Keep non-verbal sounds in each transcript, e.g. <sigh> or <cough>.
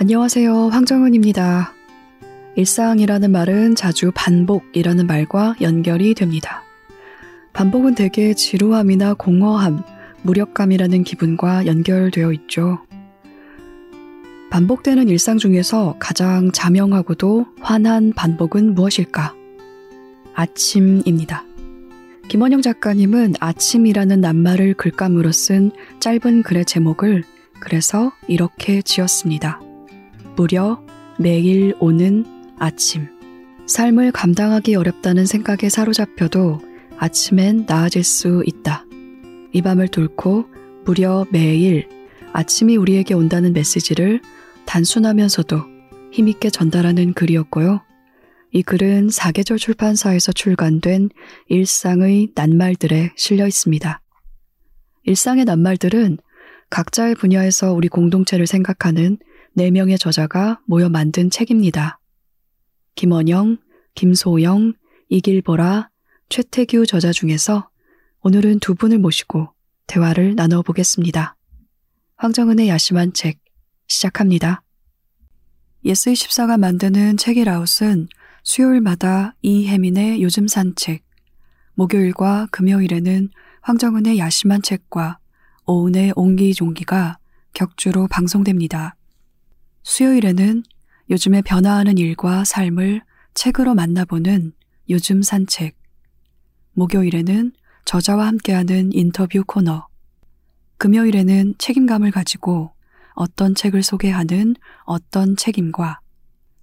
안녕하세요. 황정은입니다. 일상이라는 말은 자주 반복이라는 말과 연결이 됩니다. 반복은 대개 지루함이나 공허함, 무력감이라는 기분과 연결되어 있죠. 반복되는 일상 중에서 가장 자명하고도 환한 반복은 무엇일까? 아침입니다. 김원영 작가님은 아침이라는 낱말을 글감으로 쓴 짧은 글의 제목을 그래서 이렇게 지었습니다. 무려 매일 오는 아침. 삶을 감당하기 어렵다는 생각에 사로잡혀도 아침엔 나아질 수 있다. 이 밤을 뚫고 무려 매일 아침이 우리에게 온다는 메시지를 단순하면서도 힘있게 전달하는 글이었고요. 이 글은 사계절 출판사에서 출간된 일상의 낱말들에 실려 있습니다. 일상의 낱말들은 각자의 분야에서 우리 공동체를 생각하는 4명의 저자가 모여 만든 책입니다. 김원영, 김소영, 이길보라, 최태규 저자 중에서 오늘은 두 분을 모시고 대화를 나눠보겠습니다. 황정은의 야심한 책 시작합니다. 예스24가 만드는 책읽아웃은 수요일마다 이혜민의 요즘 산 책, 목요일과 금요일에는 황정은의 야심한 책과 오은의 옹기종기가 격주로 방송됩니다. 수요일에는 요즘에 변화하는 일과 삶을 책으로 만나보는 요즘 산책, 목요일에는 저자와 함께하는 인터뷰 코너, 금요일에는 책임감을 가지고 어떤 책을 소개하는 어떤, 책임과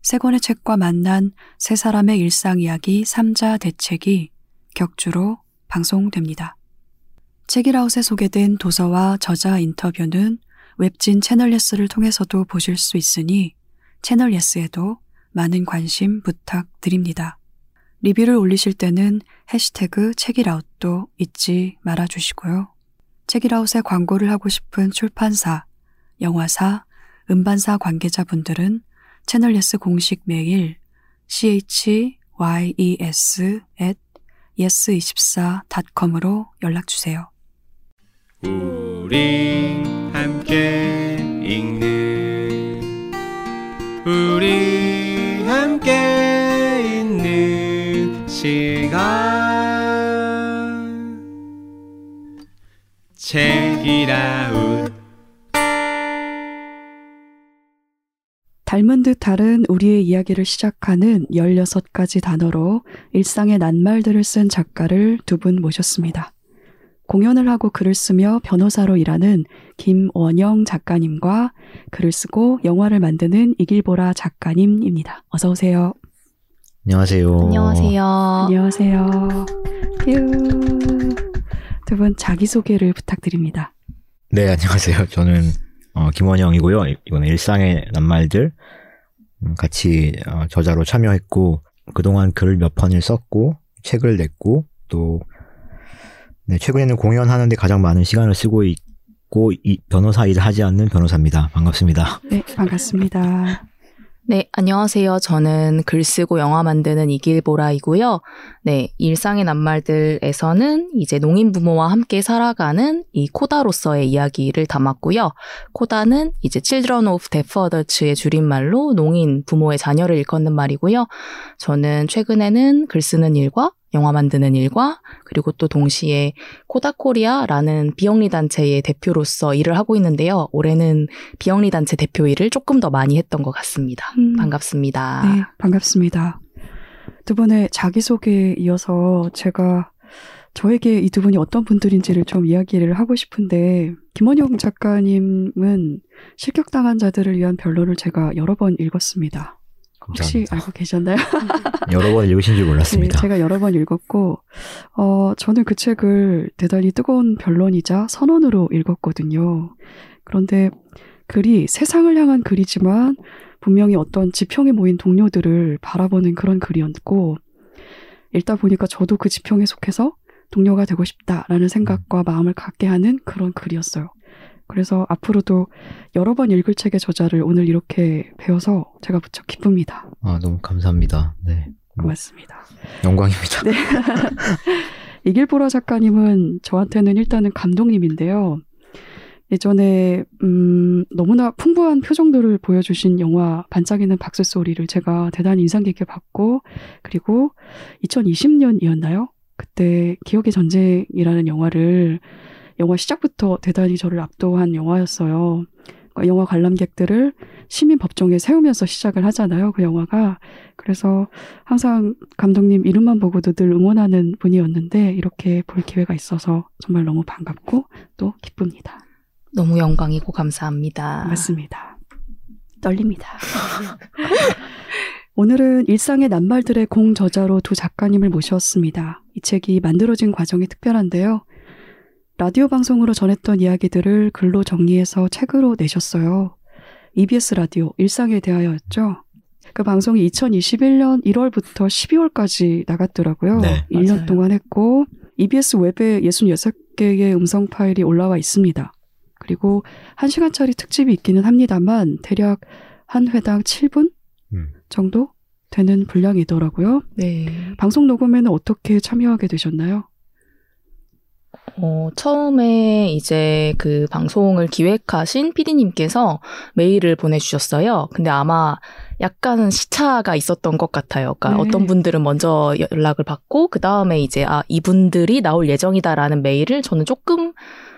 세 권의 책과 만난 세 사람의 일상 이야기 삼자대책이 격주로 방송됩니다. 책읽아웃에 소개된 도서와 저자 인터뷰는 웹진 채널예스를 통해서도 보실 수 있으니 채널예스에도 많은 관심 부탁드립니다. 리뷰를 올리실 때는 해시태그 책읽아웃도 잊지 말아주시고요. 책읽아웃에 광고를 하고 싶은 출판사, 영화사, 음반사 관계자분들은 채널예스 공식 메일 chyes at yes24.com으로 연락주세요. 우리 함께 읽는 우리 함께 있는 시간 책이라웃 닮은 듯 다른 우리의 이야기를 시작하는 16가지 단어로 일상의 낱말들을 쓴 작가를 두 분 모셨습니다. 공연을 하고 글을 쓰며 변호사로 일하는 김원영 작가님과 글을 쓰고 영화를 만드는 이길보라 작가님입니다. 어서 오세요. 안녕하세요. 안녕하세요. 안녕하세요. 두 분 자기소개를 부탁드립니다. 네, 안녕하세요. 저는 어, 김원영이고요. 이거는 일상의 낱말들 음, 같이 어, 저자로 참여했고 그동안 글몇 편을 썼고 책을 냈고 또 네, 최근에는 공연하는데 가장 많은 시간을 쓰고 있고 이 변호사 일을 하지 않는 변호사입니다. 반갑습니다. 네, 반갑습니다. <laughs> 네, 안녕하세요. 저는 글 쓰고 영화 만드는 이길보라이고요. 네, 일상의 낱말들에서는 이제 농인 부모와 함께 살아가는 이 코다로서의 이야기를 담았고요. 코다는 이제 Children of Deaf Adults의 줄임말로 농인 부모의 자녀를 일컫는 말이고요. 저는 최근에는 글 쓰는 일과 영화 만드는 일과 그리고 또 동시에 코다코리아라는 비영리 단체의 대표로서 일을 하고 있는데요. 올해는 비영리 단체 대표 일을 조금 더 많이 했던 것 같습니다. 음. 반갑습니다. 네, 반갑습니다. 두 분의 자기소개에 이어서 제가 저에게 이 두 분이 어떤 분들인지를 좀 이야기를 하고 싶은데 김원영 작가님은 실격당한 자들을 위한 변론을 제가 여러 번 읽었습니다. 혹시 알고 계셨나요? <laughs> 여러 번 읽으신 줄 몰랐습니다. 네, 제가 여러 번 읽었고, 어, 저는 그 책을 대단히 뜨거운 변론이자 선언으로 읽었거든요. 그런데 글이 세상을 향한 글이지만 분명히 어떤 지평에 모인 동료들을 바라보는 그런 글이었고, 읽다 보니까 저도 그 지평에 속해서 동료가 되고 싶다라는 생각과 마음을 갖게 하는 그런 글이었어요. 그래서 앞으로도 여러 번 읽을 책의 저자를 오늘 이렇게 배워서 제가 무척 기쁩니다. 아, 너무 감사합니다. 네. 고맙습니다. 영광입니다. 네. <laughs> 이길보라 작가님은 저한테는 일단은 감독님인데요. 예전에 음, 너무나 풍부한 표정들을 보여주신 영화 반짝이는 박수 소리를 제가 대단히 인상 깊게 봤고 그리고 2020년이었나요? 그때 기억의 전쟁이라는 영화를 영화 시작부터 대단히 저를 압도한 영화였어요. 그러니까 영화 관람객들을 시민 법정에 세우면서 시작을 하잖아요. 그 영화가. 그래서 항상 감독님 이름만 보고도 늘 응원하는 분이었는데 이렇게 볼 기회가 있어서 정말 너무 반갑고 또 기쁩니다. 너무 영광이고 감사합니다. 맞습니다. 떨립니다. <laughs> 오늘은 일상의 낱말들의 공저자로 두 작가님을 모셨습니다. 이 책이 만들어진 과정이 특별한데요. 라디오 방송으로 전했던 이야기들을 글로 정리해서 책으로 내셨어요. EBS 라디오 일상에 대하여였죠. 그 방송이 2021년 1월부터 12월까지 나갔더라고요. 네, 1년 맞아요. 동안 했고 EBS 웹에 66개의 음성 파일이 올라와 있습니다. 그리고 1시간짜리 특집이 있기는 합니다만 대략 한 회당 7분 음. 정도 되는 분량이더라고요. 네. 방송 녹음에는 어떻게 참여하게 되셨나요? 어, 처음에 이제 그 방송을 기획하신 PD님께서 메일을 보내주셨어요. 근데 아마 약간 시차가 있었던 것 같아요. 그러니까 네. 어떤 분들은 먼저 연락을 받고, 그 다음에 이제, 아, 이분들이 나올 예정이다라는 메일을 저는 조금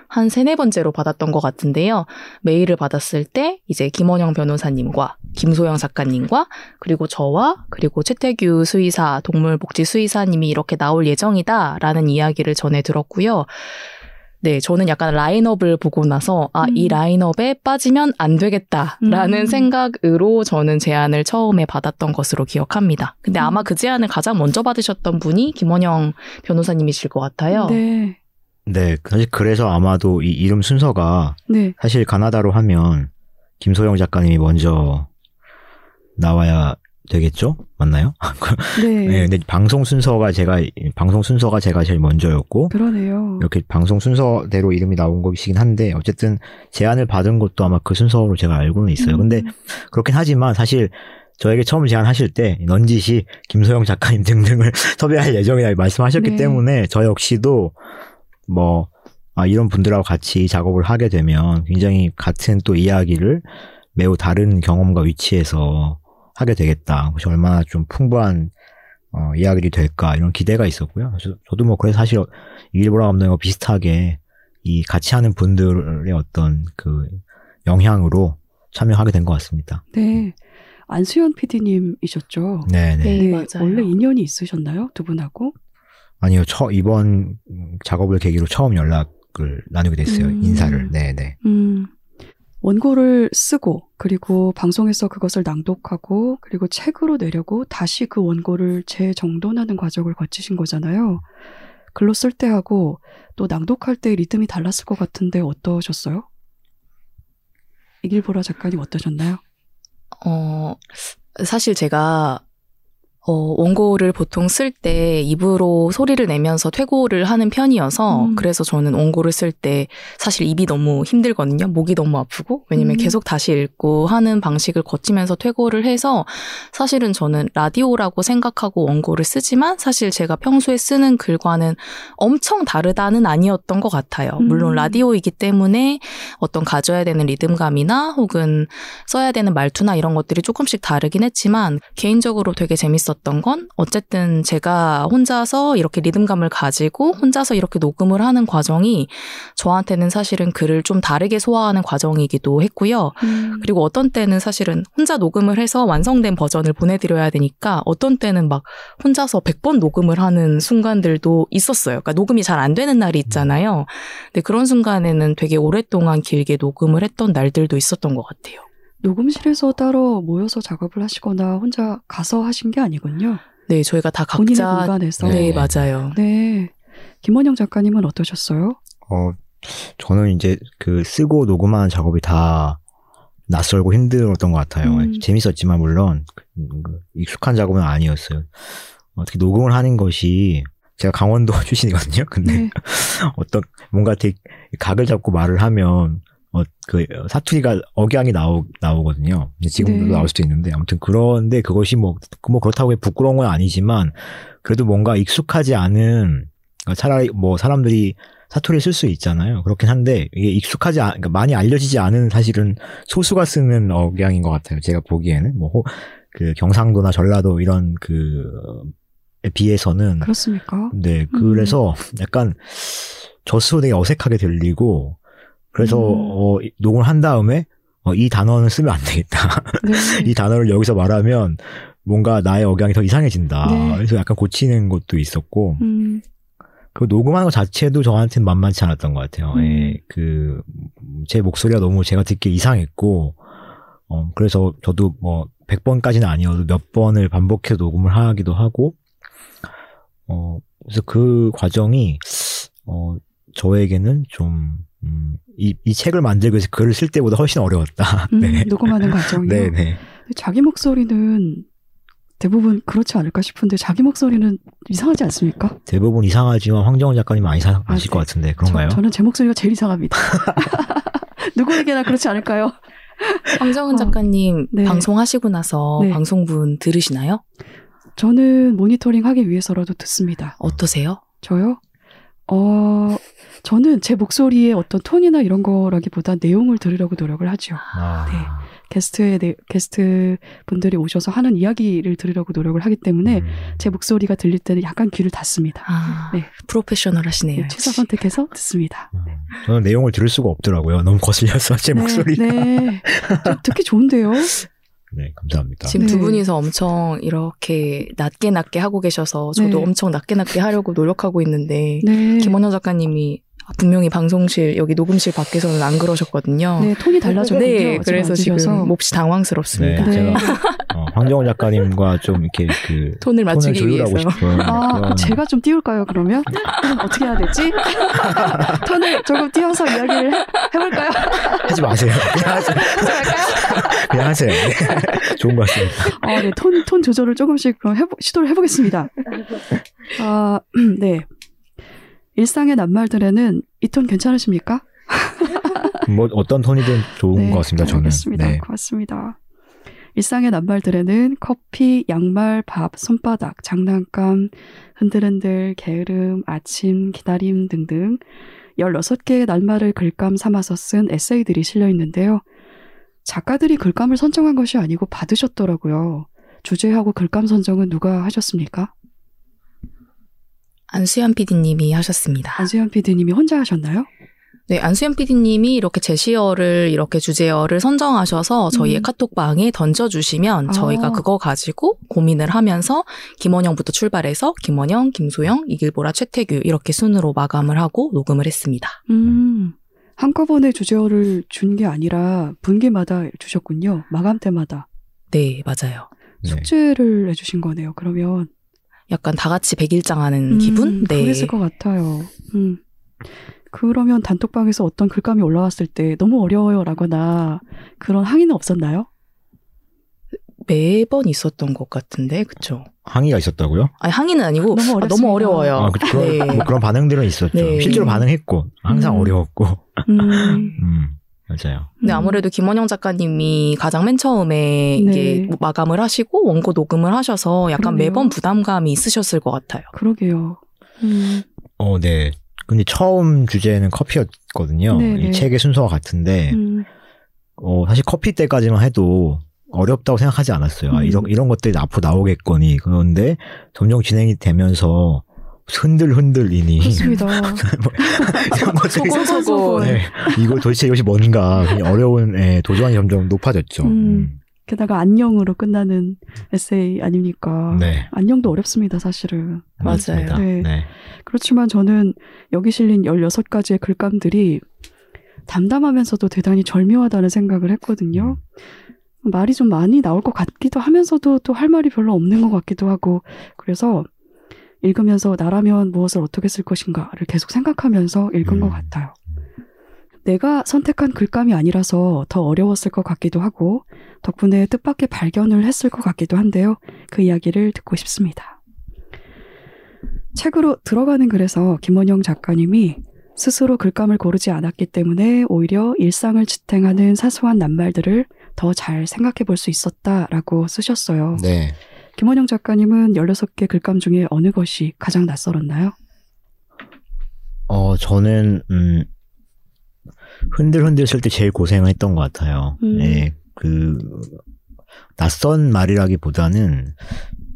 한 세네 번째로 받았던 것 같은데요. 메일을 받았을 때 이제 김원영 변호사님과 김소영 작가님과 그리고 저와 그리고 최태규 수의사 동물복지 수의사님이 이렇게 나올 예정이다라는 이야기를 전해 들었고요. 네, 저는 약간 라인업을 보고 나서 아, 이 음. 라인업에 빠지면 안 되겠다라는 음. 생각으로 저는 제안을 처음에 받았던 것으로 기억합니다. 근데 아마 음. 그 제안을 가장 먼저 받으셨던 분이 김원영 변호사님이실 것 같아요. 네. 네, 사실 그래서 아마도 이 이름 순서가 네. 사실 가나다로 하면 김소영 작가님이 먼저 나와야 되겠죠? 맞나요? <laughs> 네. 네, 근데 방송 순서가 제가 방송 순서가 제가 제일 먼저였고 그러네요. 이렇게 방송 순서대로 이름이 나온 것이긴 한데 어쨌든 제안을 받은 것도 아마 그 순서로 제가 알고는 있어요. 음. 근데 그렇긴 하지만 사실 저에게 처음 제안하실 때 넌지시 김소영 작가님 등등을 <laughs> 섭외할 예정이다 말씀하셨기 네. 때문에 저 역시도 뭐 아, 이런 분들하고 같이 작업을 하게 되면 굉장히 같은 또 이야기를 매우 다른 경험과 위치에서 하게 되겠다. 그것이 얼마나 좀 풍부한 어, 이야기들이 될까 이런 기대가 있었고요. 저, 저도 뭐 그래서 사실 일보라 감독과 비슷하게 이 같이 하는 분들의 어떤 그 영향으로 참여하게 된 것 같습니다. 네. 안수현 PD님이셨죠? 네네. 네. 맞아요. 원래 인연이 있으셨나요? 두 분하고? 아니요, 처, 이번 작업을 계기로 처음 연락을 나누게 됐어요. 음. 인사를. 네네. 음. 원고를 쓰고 그리고 방송에서 그것을 낭독하고 그리고 책으로 내려고 다시 그 원고를 재정돈하는 과정을 거치신 거잖아요. 글로 쓸 때하고 또 낭독할 때 리듬이 달랐을 것 같은데 어떠셨어요? 이길보라 작가님 어떠셨나요? 어, 사실 제가 어, 원고를 보통 쓸 때 입으로 소리를 내면서 퇴고를 하는 편이어서 음. 그래서 저는 원고를 쓸 때 사실 입이 너무 힘들거든요. 목이 너무 아프고 왜냐면 음. 계속 다시 읽고 하는 방식을 거치면서 퇴고를 해서 사실은 저는 라디오라고 생각하고 원고를 쓰지만 사실 제가 평소에 쓰는 글과는 엄청 다르다는 아니었던 것 같아요. 음. 물론 라디오이기 때문에 어떤 가져야 되는 리듬감이나 혹은 써야 되는 말투나 이런 것들이 조금씩 다르긴 했지만 개인적으로 되게 재밌었던 건 어쨌든 제가 혼자서 이렇게 리듬감을 가지고 혼자서 이렇게 녹음을 하는 과정이 저한테는 사실은 글을 좀 다르게 소화하는 과정이기도 했고요. 음. 그리고 어떤 때는 사실은 혼자 녹음을 해서 완성된 버전을 보내드려야 되니까 어떤 때는 막 혼자서 100번 녹음을 하는 순간들도 있었어요. 그러니까 녹음이 잘 안 되는 날이 있잖아요. 근데 그런 순간에는 되게 오랫동안 길게 녹음을 했던 날들도 있었던 것 같아요. 녹음실에서 따로 모여서 작업을 하시거나 혼자 가서 하신 게 아니군요. 네, 저희가 다 본인의 각자 공간에서. 네, 네. 맞아요. 네. 김원영 작가님은 어떠셨어요? 어, 저는 이제 그 쓰고 녹음하는 작업이 다 낯설고 힘들었던 것 같아요. 음. 재밌었지만 물론 그, 그 익숙한 작업은 아니었어요. 어떻게 녹음을 하는 것이 제가 강원도 <laughs> 출신이거든요. 근데 네. <laughs> 어떤 뭔가 되게 각을 잡고 말을 하면 어, 그 사투리가 억양이 나오 나오거든요. 지금도 네. 나올 수도 있는데 아무튼 그런데 그것이 뭐 뭐 그렇다고 부끄러운 건 아니지만 그래도 뭔가 익숙하지 않은 그러니까 차라리 뭐 사람들이 사투리를 쓸 수 있잖아요. 그렇긴 한데 이게 익숙하지 않, 그러니까 많이 알려지지 않은 사실은 소수가 쓰는 억양인 것 같아요. 제가 보기에는 뭐 그 경상도나 전라도 이런 그에 비해서는 그렇습니까? 네 그래서 약간 저스로 되게 어색하게 들리고 그래서 음. 어, 이- 녹음을 한 다음에 어, 이 단어는 쓰면 안 되겠다. 네. <laughs> 이 단어를 여기서 말하면 뭔가 나의 억양이 더 이상해진다. 네. 그래서 약간 고치는 것도 있었고 음, 그 녹음하는 것 자체도 저한테는 만만치 않았던 것 같아요. 음. 예, 그, 제 목소리가 너무 제가 듣기 이상했고, 어, 그래서 저도 뭐, 100번까지는 아니어도 몇 번을 반복해서 녹음을 하기도 하고, 어, 그래서 그 과정이, 어, 저에게는 좀, 음, 이, 이 책을 만들기 위해서 글을 쓸 때보다 훨씬 어려웠다. 음, <laughs> 네. 녹음하는 과정이요. 네네. 자기 목소리는 대부분 그렇지 않을까 싶은데 자기 목소리는 이상하지 않습니까? 대부분 이상하지만 황정은 작가님 안 이상하실 아, 네. 것 같은데, 그런가요? 저, 는제 목소리가 제일 이상합니다. <laughs> <laughs> 누구에게나 그렇지 않을까요? 황정은 어, 작가님 네. 방송하시고 나서 네. 방송분 들으시나요? 저는 모니터링 하기 위해서라도 듣습니다. 어떠세요? 저요? 어, 저는 제 목소리의 어떤 톤이나 이런 거라기보다 내용을 들으려고 노력을 하죠. 아, 네. 게스트의 네, 게스트 분들이 오셔서 하는 이야기를 들으려고 노력을 하기 때문에 음. 제 목소리가 들릴 때는 약간 귀를 닫습니다. 아, 네. 프로페셔널 하시네요. 네. 취사 선택해서 듣습니다. 음. 저는 내용을 들을 수가 없더라고요. 너무 거슬려서 제 네, 목소리가. 네. 네. 좀 듣기 좋은데요. 감사합니다. 지금 네. 두 분이서 엄청 이렇게 낮게 낮게 하고 계셔서 저도 네. 엄청 낮게 낮게 하려고 노력하고 있는데 네. 김원효 작가님이 분명히 방송실 여기 녹음실 밖에서는 안 그러셨거든요. 네, 톤이 달라졌군요. 네, 그래서 지금. 몹시 네, 당황스럽습니다. 네. 제가 어, 황정호 작가님과 좀 이렇게 그 톤을 톤을 맞추기 조율하고 위해서. 아, 그런 제가 좀 띄울까요, 그러면? 그럼 <laughs> 어떻게 해야 되지? <laughs> 톤을 조금 띄워서 이야기를 해, 해볼까요? <laughs> 하지 마세요. 그냥 하세요. 그냥 하세요. 네. 좋은 것 같습니다. 아, 네, 톤, 톤 조절을 조금씩 그럼 해보, 시도를 해보겠습니다. 아, <clears throat> 네. 일상의 낱말들에는 이 톤 괜찮으십니까? <laughs> 뭐 어떤 톤이든 좋은 네, 것 같습니다. 저는. 알겠습니다. 네. 고맙습니다. 일상의 낱말들에는 커피, 양말, 밥, 손바닥, 장난감, 흔들흔들, 게으름, 아침, 기다림 등등 16개의 낱말을 글감 삼아서 쓴 에세이들이 실려 있는데요. 작가들이 글감을 선정한 것이 아니고 받으셨더라고요. 주제하고 글감 선정은 누가 하셨습니까? 안수현 PD님이 하셨습니다. 안수현 PD님이 혼자 하셨나요? 네, 안수현 PD님이 이렇게 제시어를 이렇게 주제어를 선정하셔서 저희의 음. 카톡방에 던져주시면 아. 저희가 그거 가지고 고민을 하면서 김원영부터 출발해서 김원영, 김소영, 이길보라, 최태규 이렇게 순으로 마감을 하고 녹음을 했습니다. 음, 한꺼번에 주제어를 준 게 아니라 분기마다 주셨군요. 마감 때마다. 네, 맞아요. 네. 숙제를 해주신 거네요. 그러면 약간 다 같이 백일장하는 음, 기분? 네. 그랬을 것 같아요. 음. 그러면 단톡방에서 어떤 글감이 올라왔을 때 너무 어려워요라거나 그런 항의는 없었나요? 매번 있었던 것 같은데, 그쵸? 항의가 있었다고요? 아니, 항의는 아니고 너무 아. 너무 어려워요. 아, 그, 그런, 네. 뭐 그런 반응들은 있었죠. 네. 실제로 반응했고 항상 음. 어려웠고. 음, <laughs> 음, 맞아요. 근데 음. 아무래도 김원영 작가님이 가장 맨 처음에 네. 이게 마감을 하시고 원고 녹음을 하셔서 약간 그러네요. 매번 부담감이 있으셨을 것 같아요. 그러게요. 음, 어, 네. 근데 처음 주제는 커피였거든요. 네, 네. 이 책의 순서가 같은데, 음, 어, 사실 커피 때까지만 해도 어렵다고 생각하지 않았어요. 아, 음. 이런, 이런 것들이 앞으로 나오겠거니. 그런데 점점 진행이 되면서 흔들흔들이니. 그렇습니다. 이런 것들이 소곤소곤. 네. 이거 도대체 이것이 뭔가 어려운 예, 도전이 점점 높아졌죠. 음. 게다가 안녕으로 끝나는 에세이 아닙니까? 음. 네. 안녕도 어렵습니다, 사실은. 맞습니다. 네. 네. 그렇지만 저는 여기 실린 16가지의 글감들이 담담하면서도 대단히 절묘하다는 생각을 했거든요. 말이 좀 많이 나올 것 같기도 하면서도 또 할 말이 별로 없는 것 같기도 하고, 그래서 읽으면서 나라면 무엇을 어떻게 쓸 것인가를 계속 생각하면서 읽은 음. 것 같아요. 내가 선택한 글감이 아니라서 더 어려웠을 것 같기도 하고, 덕분에 뜻밖의 발견을 했을 것 같기도 한데요. 그 이야기를 듣고 싶습니다. 책으로 들어가는 글에서 김원영 작가님이 스스로 글감을 고르지 않았기 때문에 오히려 일상을 지탱하는 사소한 낱말들을 더 잘 생각해 볼 수 있었다라고 쓰셨어요. 네. 김원영 작가님은 16개 글감 중에 어느 것이 가장 낯설었나요? 어, 저는, 음, 흔들흔들 쓸 때 제일 고생을 했던 것 같아요. 음. 네, 그, 낯선 말이라기보다는,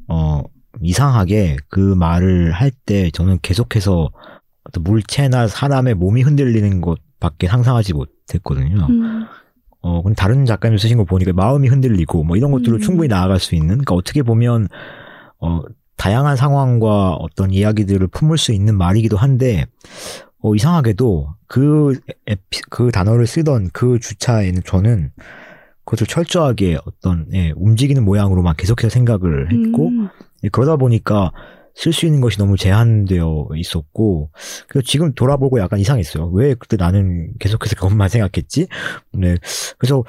어, 이상하게 그 말을 할 때 저는 계속해서 물체나 사람의 몸이 흔들리는 것밖에 상상하지 못했거든요. 음, 어, 근데 다른 작가님 쓰신 거 보니까 마음이 흔들리고 뭐 이런 것들로 음. 충분히 나아갈 수 있는, 그러니까 어떻게 보면, 어, 다양한 상황과 어떤 이야기들을 품을 수 있는 말이기도 한데, 어, 이상하게도 그, 에피- 그 단어를 쓰던 그 주차에는 저는 그것을 철저하게 어떤, 예, 움직이는 모양으로만 계속해서 생각을 했고, 음, 예, 그러다 보니까 쓸 수 있는 것이 너무 제한되어 있었고, 그래서 지금 돌아보고 약간 이상했어요. 왜 그때 나는 계속해서 그것만 <laughs> 생각했지? 네. 그래서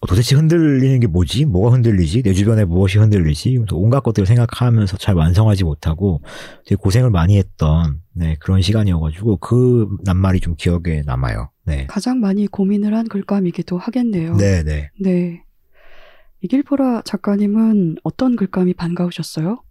어, 도대체 흔들리는 게 뭐지? 뭐가 흔들리지? 내 주변에 무엇이 흔들리지? 온갖 것들을 생각하면서 잘 완성하지 못하고 되게 고생을 많이 했던 네, 그런 시간이어가지고 그 낱말이 좀 기억에 남아요. 네. 가장 많이 고민을 한 글감이기도 하겠네요. 네, 네. 네. 이길보라 작가님은 어떤 글감이 반가우셨어요?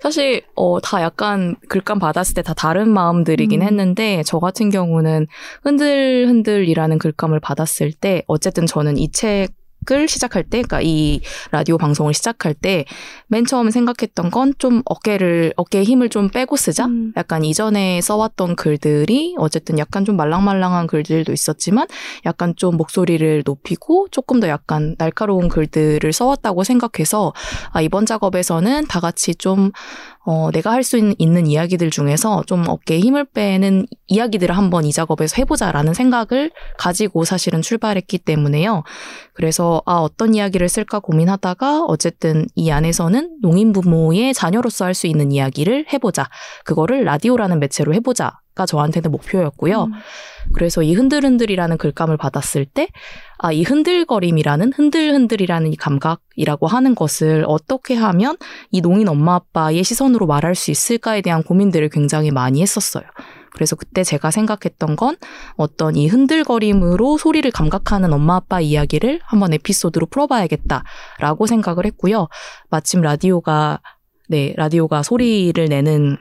사실 어, 다 약간 글감 받았을 때 다 다른 마음들이긴 음. 했는데 저 같은 경우는 흔들흔들이라는 글감을 받았을 때 어쨌든 저는 이 책 을 시작할 때, 그러니까 이 라디오 방송을 시작할 때 맨 처음 생각했던 건 좀 어깨를 어깨에 힘을 좀 빼고 쓰자. 음. 약간 이전에 써왔던 글들이 어쨌든 약간 좀 말랑말랑한 글들도 있었지만 약간 좀 목소리를 높이고 조금 더 약간 날카로운 글들을 써왔다고 생각해서 아, 이번 작업에서는 다 같이 좀 어, 내가 할 수 있는 이야기들 중에서 좀 어깨에 힘을 빼는 이야기들을 한번 이 작업에서 해보자라는 생각을 가지고 사실은 출발했기 때문에요. 그래서 아, 어떤 이야기를 쓸까 고민하다가 어쨌든 이 안에서는 농인 부모의 자녀로서 할 수 있는 이야기를 해보자. 그거를 라디오라는 매체로 해보자 가 저한테는 목표였고요. 음, 그래서 이 흔들흔들이라는 글감을 받았을 때, 아, 이 흔들거림이라는 흔들흔들이라는 이 감각이라고 하는 것을 어떻게 하면 이 농인 엄마 아빠의 시선으로 말할 수 있을까에 대한 고민들을 굉장히 많이 했었어요. 그래서 그때 제가 생각했던 건 어떤 이 흔들거림으로 소리를 감각하는 엄마 아빠 이야기를 한번 에피소드로 풀어봐야겠다라고 생각을 했고요. 마침 라디오가, 네, 라디오가 소리를 내는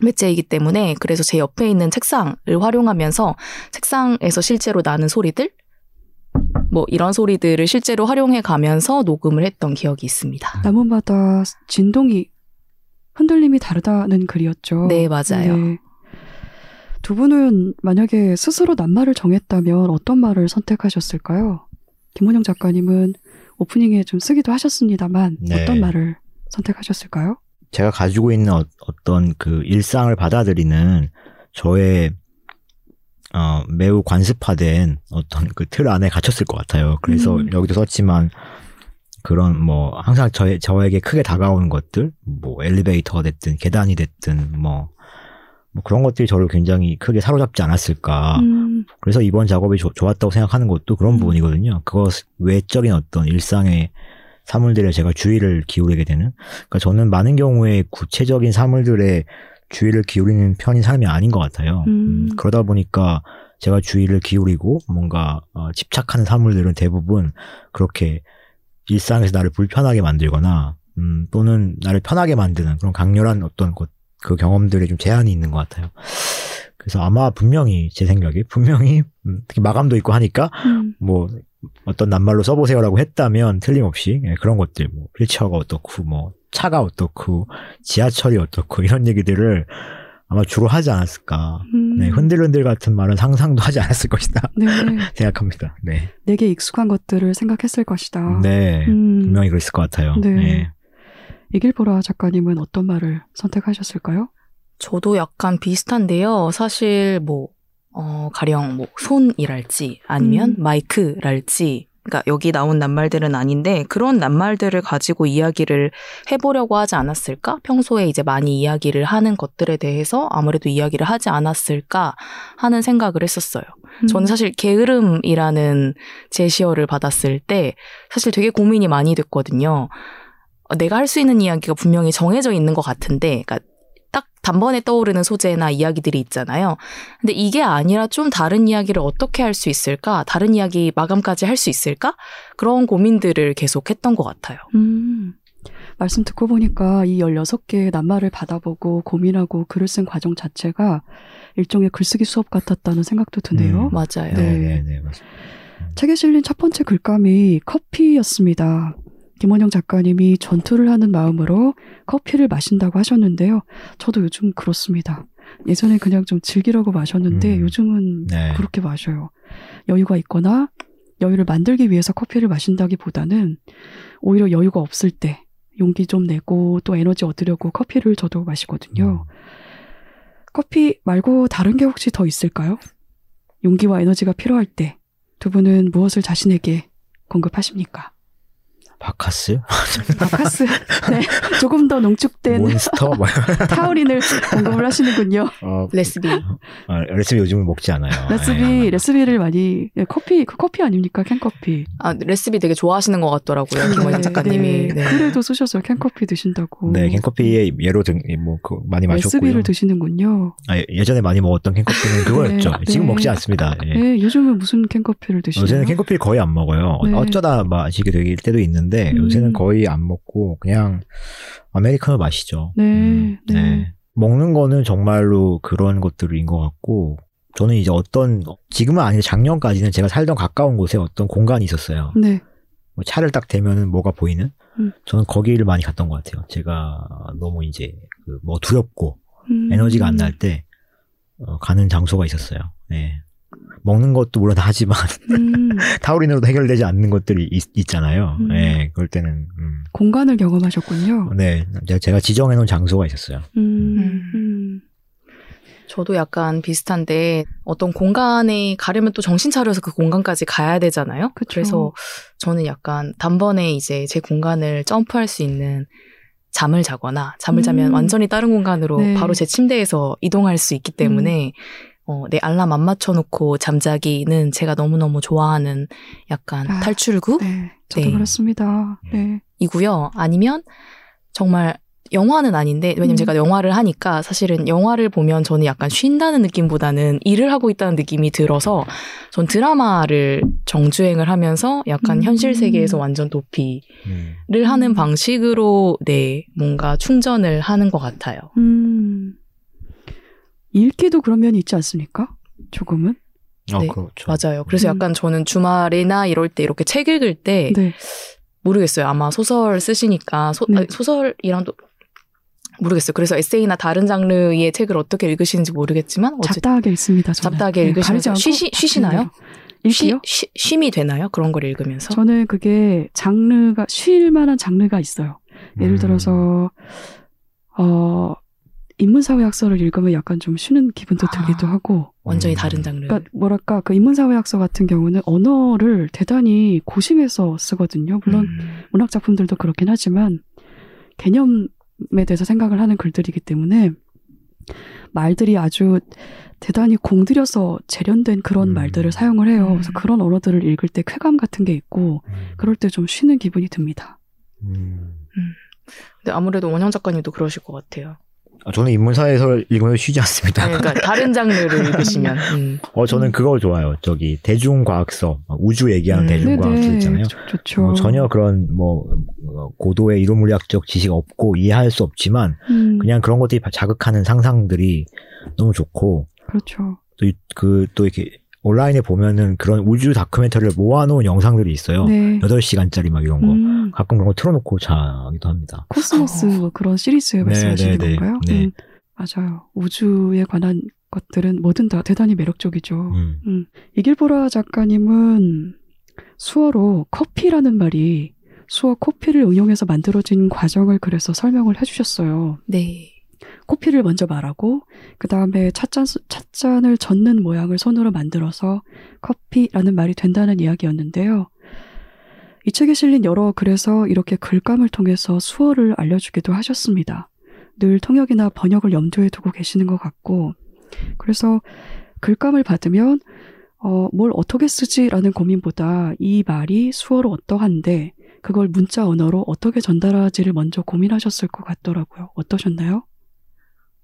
매체이기 때문에 그래서 제 옆에 있는 책상을 활용하면서 책상에서 실제로 나는 소리들 뭐 이런 소리들을 실제로 활용해 가면서 녹음을 했던 기억이 있습니다. 나무마다 진동이 흔들림이 다르다는 글이었죠. 네, 맞아요. 네. 두 분은 만약에 스스로 낱말을 정했다면 어떤 말을 선택하셨을까요? 김원영 작가님은 오프닝에 좀 쓰기도 하셨습니다만 네. 어떤 말을 선택하셨을까요? 제가 가지고 있는 어, 떤그 일상을 받아들이는 저의 어, 매우 관습화된 어떤 그 틀 안에 갇혔을 것 같아요. 그래서 음. 여기도 썼지만 그런 뭐 항상 저, 저에게 크게 다가오는 것들, 뭐 엘리베이터가 됐든 계단이 됐든 뭐, 뭐 그런 것들이 저를 굉장히 크게 사로잡지 않았을까. 음, 그래서 이번 작업이 조- 좋았다고 생각하는 것도 그런 음. 부분이거든요. 그것 외적인 어떤 일상의 사물들에 제가 주의를 기울이게 되는. 그러니까 저는 많은 경우에 구체적인 사물들에 주의를 기울이는 편인 사람이 아닌 것 같아요. 음. 음, 그러다 보니까 제가 주의를 기울이고 뭔가 어, 집착하는 사물들은 대부분 그렇게 일상에서 나를 불편하게 만들거나 음, 또는 나를 편하게 만드는 그런 강렬한 어떤 것, 그 경험들에 좀 제한이 있는 것 같아요. 그래서 아마 분명히 제 생각에 분명히 음, 특히 마감도 있고 하니까 음, 뭐 어떤 낱말로 써보세요라고 했다면 틀림없이 예, 그런 것들 뭐 휠체어가 어떻고 뭐 차가 어떻고 지하철이 어떻고 이런 얘기들을 아마 주로 하지 않았을까. 음. 네, 흔들흔들 같은 말은 상상도 하지 않았을 것이다 네, <laughs> 생각합니다. 네, 내게 익숙한 것들을 생각했을 것이다. 네, 음, 분명히 그랬을 것 같아요. 네. 네. 이길보라 작가님은 어떤 말을 선택하셨을까요? 저도 약간 비슷한데요. 사실 뭐 어, 가령 뭐 손이랄지 아니면 음. 마이크랄지 그러니까 여기 나온 낱말들은 아닌데 그런 낱말들을 가지고 이야기를 해보려고 하지 않았을까? 평소에 이제 많이 이야기를 하는 것들에 대해서 아무래도 이야기를 하지 않았을까 하는 생각을 했었어요. 음, 저는 사실 게으름이라는 제시어를 받았을 때 사실 되게 고민이 많이 됐거든요. 어, 내가 할 수 있는 이야기가 분명히 정해져 있는 것 같은데, 그러니까 딱 단번에 떠오르는 소재나 이야기들이 있잖아요. 근데 이게 아니라 좀 다른 이야기를 어떻게 할 수 있을까? 다른 이야기 마감까지 할 수 있을까? 그런 고민들을 계속 했던 것 같아요. 음, 말씀 듣고 보니까 이 16개의 낱말을 받아보고 고민하고 글을 쓴 과정 자체가 일종의 글쓰기 수업 같았다는 생각도 드네요. 음. 맞아요. 네. 네, 네, 네, 맞습니다. 책에 실린 첫 번째 글감이 커피였습니다. 김원영 작가님이 전투를 하는 마음으로 커피를 마신다고 하셨는데요. 저도 요즘 그렇습니다. 예전에 그냥 좀 즐기려고 마셨는데 음. 요즘은 네. 그렇게 마셔요. 여유가 있거나 여유를 만들기 위해서 커피를 마신다기보다는 오히려 여유가 없을 때 용기 좀 내고 또 에너지 얻으려고 커피를 저도 마시거든요. 커피 말고 다른 게 혹시 더 있을까요? 용기와 에너지가 필요할 때 두 분은 무엇을 자신에게 공급하십니까? 박카스, 박카스, 네, 조금 더 농축된 몬스터, 뭐, 타우린을 공급을 하시는군요. 어, 레쓰비. 아, 레쓰비 요즘은 먹지 않아요. 레쓰비, 네, 레쓰비를 많이 네, 커피, 그 커피 아닙니까? 캔커피. 아, 레쓰비 되게 좋아하시는 것 같더라고요. 김원영 작가님이. 네, 네. 글에도 쓰셨어요. 캔커피 드신다고. 네, 캔커피에 예로 등, 뭐, 그, 많이 마셨고요. 레쓰비를 드시는군요. 아, 예전에 많이 먹었던 캔커피는 그거였죠. 네, 지금 네. 먹지 않습니다. 예. 네, 요즘은 무슨 캔커피를 드시나요? 요새는 캔커피를 거의 안 먹어요. 네. 어쩌다 마시게 될 때도 있는 데 음. 요새는 거의 안 먹고 그냥 아메리카노 마시죠. 네, 음, 네. 먹는 거는 정말로 그런 것들인 것 같고 저는 이제 어떤 지금은 아닌데 작년까지는 제가 살던 가까운 곳에 어떤 공간이 있었어요. 네. 뭐 차를 딱 대면은 뭐가 보이는. 음. 저는 거기를 많이 갔던 것 같아요. 제가 너무 이제 그 뭐 두렵고 음. 에너지가 안 날때 어, 가는 장소가 있었어요. 네. 먹는 것도 물론 하지만 <laughs> 음, 타우린으로도 해결되지 않는 것들이 있, 잖아요 음. 네, 그럴 때는 음. 공간을 경험하셨군요. 네, 제가- 제가 지정해 놓은 장소가 있었어요. 음, 음. 음. 저도 약간 비슷한데 어떤 공간에 가려면 또 정신 차려서 그 공간까지 가야 되잖아요. 그쵸. 래서 저는 약간 단번에 이제 제 공간을 점프할 수 있는 잠을 자거나 잠을 자면 음. 완전히 다른 공간으로 네. 바로 제 침대에서 이동할 수 있기 때문에 어, 내 알람 안 맞춰놓고 잠자기는 제가 너무너무 좋아하는 약간 아, 탈출구? 네, 저도 네. 그렇습니다. 네. 이고요. 아니면 정말 영화는 아닌데 왜냐면 음. 제가 영화를 하니까 사실은 영화를 보면 저는 약간 쉰다는 느낌보다는 일을 하고 있다는 느낌이 들어서 전 드라마를 정주행을 하면서 약간 음. 현실 세계에서 완전 도피를 음. 하는 음. 방식으로 네 뭔가 충전을 하는 것 같아요. 음. 읽기도 그런 면이 있지 않습니까? 조금은? 어, 네, 그렇죠. 맞아요. 그래서 음. 약간 저는 주말이나 이럴 때 이렇게 책 읽을 때 네. 모르겠어요. 아마 소설 쓰시니까 소, 네. 아니, 소설이랑도 모르겠어요. 그래서 에세이나 다른 장르의 책을 어떻게 읽으시는지 모르겠지만 어쨌든 잡다하게 읽습니다. 저는. 잡다하게 네, 읽으시면서 쉬시- 쉬시나요? 쉬, 읽기요? 쉬, 쉼이 되나요? 그런 걸 읽으면서? 저는 그게 장르가 쉴 만한 장르가 있어요. 예를 음. 들어서 어 인문사회학서를 읽으면 약간 좀 쉬는 기분도 아. 들기도 하고 완전히 음. 다른 장르. 그러니까 뭐랄까 그 인문사회학서 같은 경우는 언어를 대단히 고심해서 쓰거든요. 물론 음. 문학 작품들도 그렇긴 하지만 개념에 대해서 생각을 하는 글들이기 때문에 말들이 아주 대단히 공들여서 재련된 그런 음. 말들을 사용을 해요. 그래서 음. 그런 언어들을 읽을 때 쾌감 같은 게 있고 음. 그럴 때 좀 쉬는 기분이 듭니다. 음. 근데 아무래도 원영 작가님도 그러실 것 같아요. 아, 저는 인문사에서 읽으면 쉬지 않습니다. 네, 그러니까 다른 장르를 <laughs> 읽으시면. 음. 어, 저는 음. 그거 좋아요. 저기 대중과학서, 우주 얘기하는 음. 대중과학서 있잖아요. 좋- 좋죠. 뭐 전혀 그런 뭐 어, 고도의 이론 물리학적 지식 없고 이해할 수 없지만 음, 그냥 그런 것들이 자극하는 상상들이 너무 좋고 그렇죠. 또그또 이렇게 온라인에 보면은 그런 우주 다큐멘터리를 모아놓은 영상들이 있어요. 네. 8시간짜리 막 이런 거. 음, 가끔 그런 거 틀어놓고 자기도 합니다. 코스모스 뭐 그런 시리즈 네, 말씀하시는 네, 네. 건가요? 네. 음, 맞아요. 우주에 관한 것들은 뭐든 다 대단히 매력적이죠. 음. 음, 이길보라 작가님은 수어로 커피라는 말이 수어 코피를 응용해서 만들어진 과정을 그래서 설명을 해주셨어요. 네. 코피를 먼저 말하고 그 다음에 찻잔, 찻잔을 젓는 모양을 손으로 만들어서 커피라는 말이 된다는 이야기였는데요. 이 책에 실린 여러 글에서 이렇게 글감을 통해서 수어를 알려주기도 하셨습니다. 늘 통역이나 번역을 염두에 두고 계시는 것 같고 그래서 글감을 받으면 어, 뭘 어떻게 쓰지라는 고민보다 이 말이 수어로 어떠한데 그걸 문자 언어로 어떻게 전달하지를 먼저 고민하셨을 것 같더라고요. 어떠셨나요?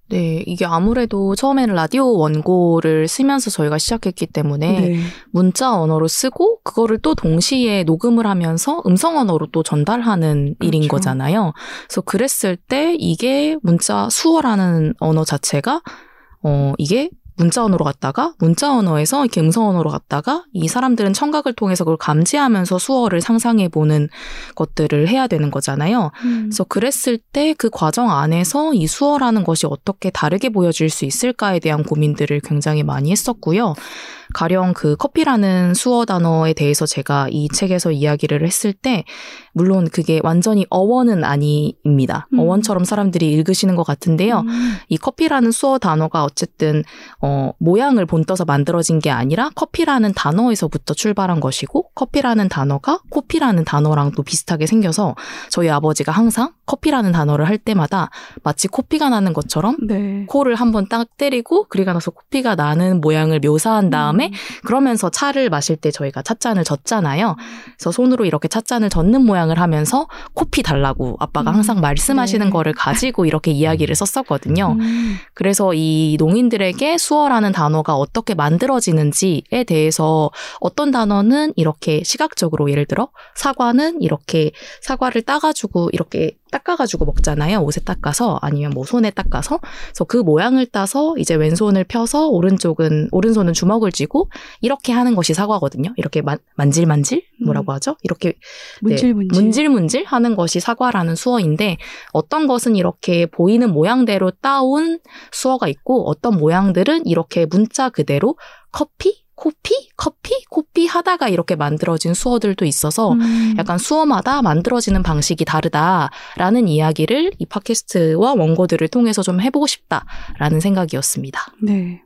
네, 이게 아무래도 처음에는 라디오 원고를 쓰면서 저희가 시작했기 때문에 네. 문자 언어로 쓰고 그거를 또 동시에 녹음을 하면서 음성 언어로 또 전달하는 일인 그렇죠. 거잖아요. 그래서 그랬을 때 이게 문자 수어라는 언어 자체가 어 이게 문자 언어로 갔다가 문자 언어에서 이렇게 음성 언어로 갔다가 이 사람들은 청각을 통해서 그걸 감지하면서 수어를 상상해 보는 것들을 해야 되는 거잖아요. 음. 그래서 그랬을 때 그 과정 안에서 이 수어라는 것이 어떻게 다르게 보여질 수 있을까에 대한 고민들을 굉장히 많이 했었고요. 가령 그 커피라는 수어 단어에 대해서 제가 이 책에서 이야기를 했을 때, 물론 그게 완전히 어원은 아니입니다. 음. 어원처럼 사람들이 읽으시는 것 같은데요. 음. 이 커피라는 수어 단어가 어쨌든 어 모양을 본떠서 만들어진 게 아니라 커피라는 단어에서부터 출발한 것이고 커피라는 단어가 코피라는 단어랑 또 비슷하게 생겨서 저희 아버지가 항상 커피라는 단어를 할 때마다 마치 코피가 나는 것처럼 네. 코를 한번 딱 때리고 그리고 나서 코피가 나는 모양을 묘사한 다음에 음. 그러면서 차를 마실 때 저희가 찻잔을 젓잖아요. 그래서 손으로 이렇게 찻잔을 젓는 모양을 하면서 코피 달라고 아빠가 음, 항상 말씀하시는 네. 거를 가지고 이렇게 <laughs> 이야기를 썼었거든요. 음. 그래서 이 농인들에게 수어라는 단어가 어떻게 만들어지는지에 대해서 어떤 단어는 이렇게 시각적으로 예를 들어 사과는 이렇게 사과를 따가지고 이렇게 닦아가지고 먹잖아요. 옷에 닦아서 아니면 뭐 손에 닦아서. 그래서 그 모양을 따서 이제 왼손을 펴서 오른쪽은 오른손은 주먹을 쥐고 이렇게 하는 것이 사과거든요. 이렇게 만, 만질만질 뭐라고 하죠? 이렇게 문질문질. 네, 문질문질 하는 것이 사과라는 수어인데 어떤 것은 이렇게 보이는 모양대로 따온 수어가 있고 어떤 모양들은 이렇게 문자 그대로 커피, 코피, 커피, 코피 하다가 이렇게 만들어진 수어들도 있어서 음. 약간 수어마다 만들어지는 방식이 다르다라는 이야기를 이 팟캐스트와 원고들을 통해서 좀 해보고 싶다라는 생각이었습니다. 네.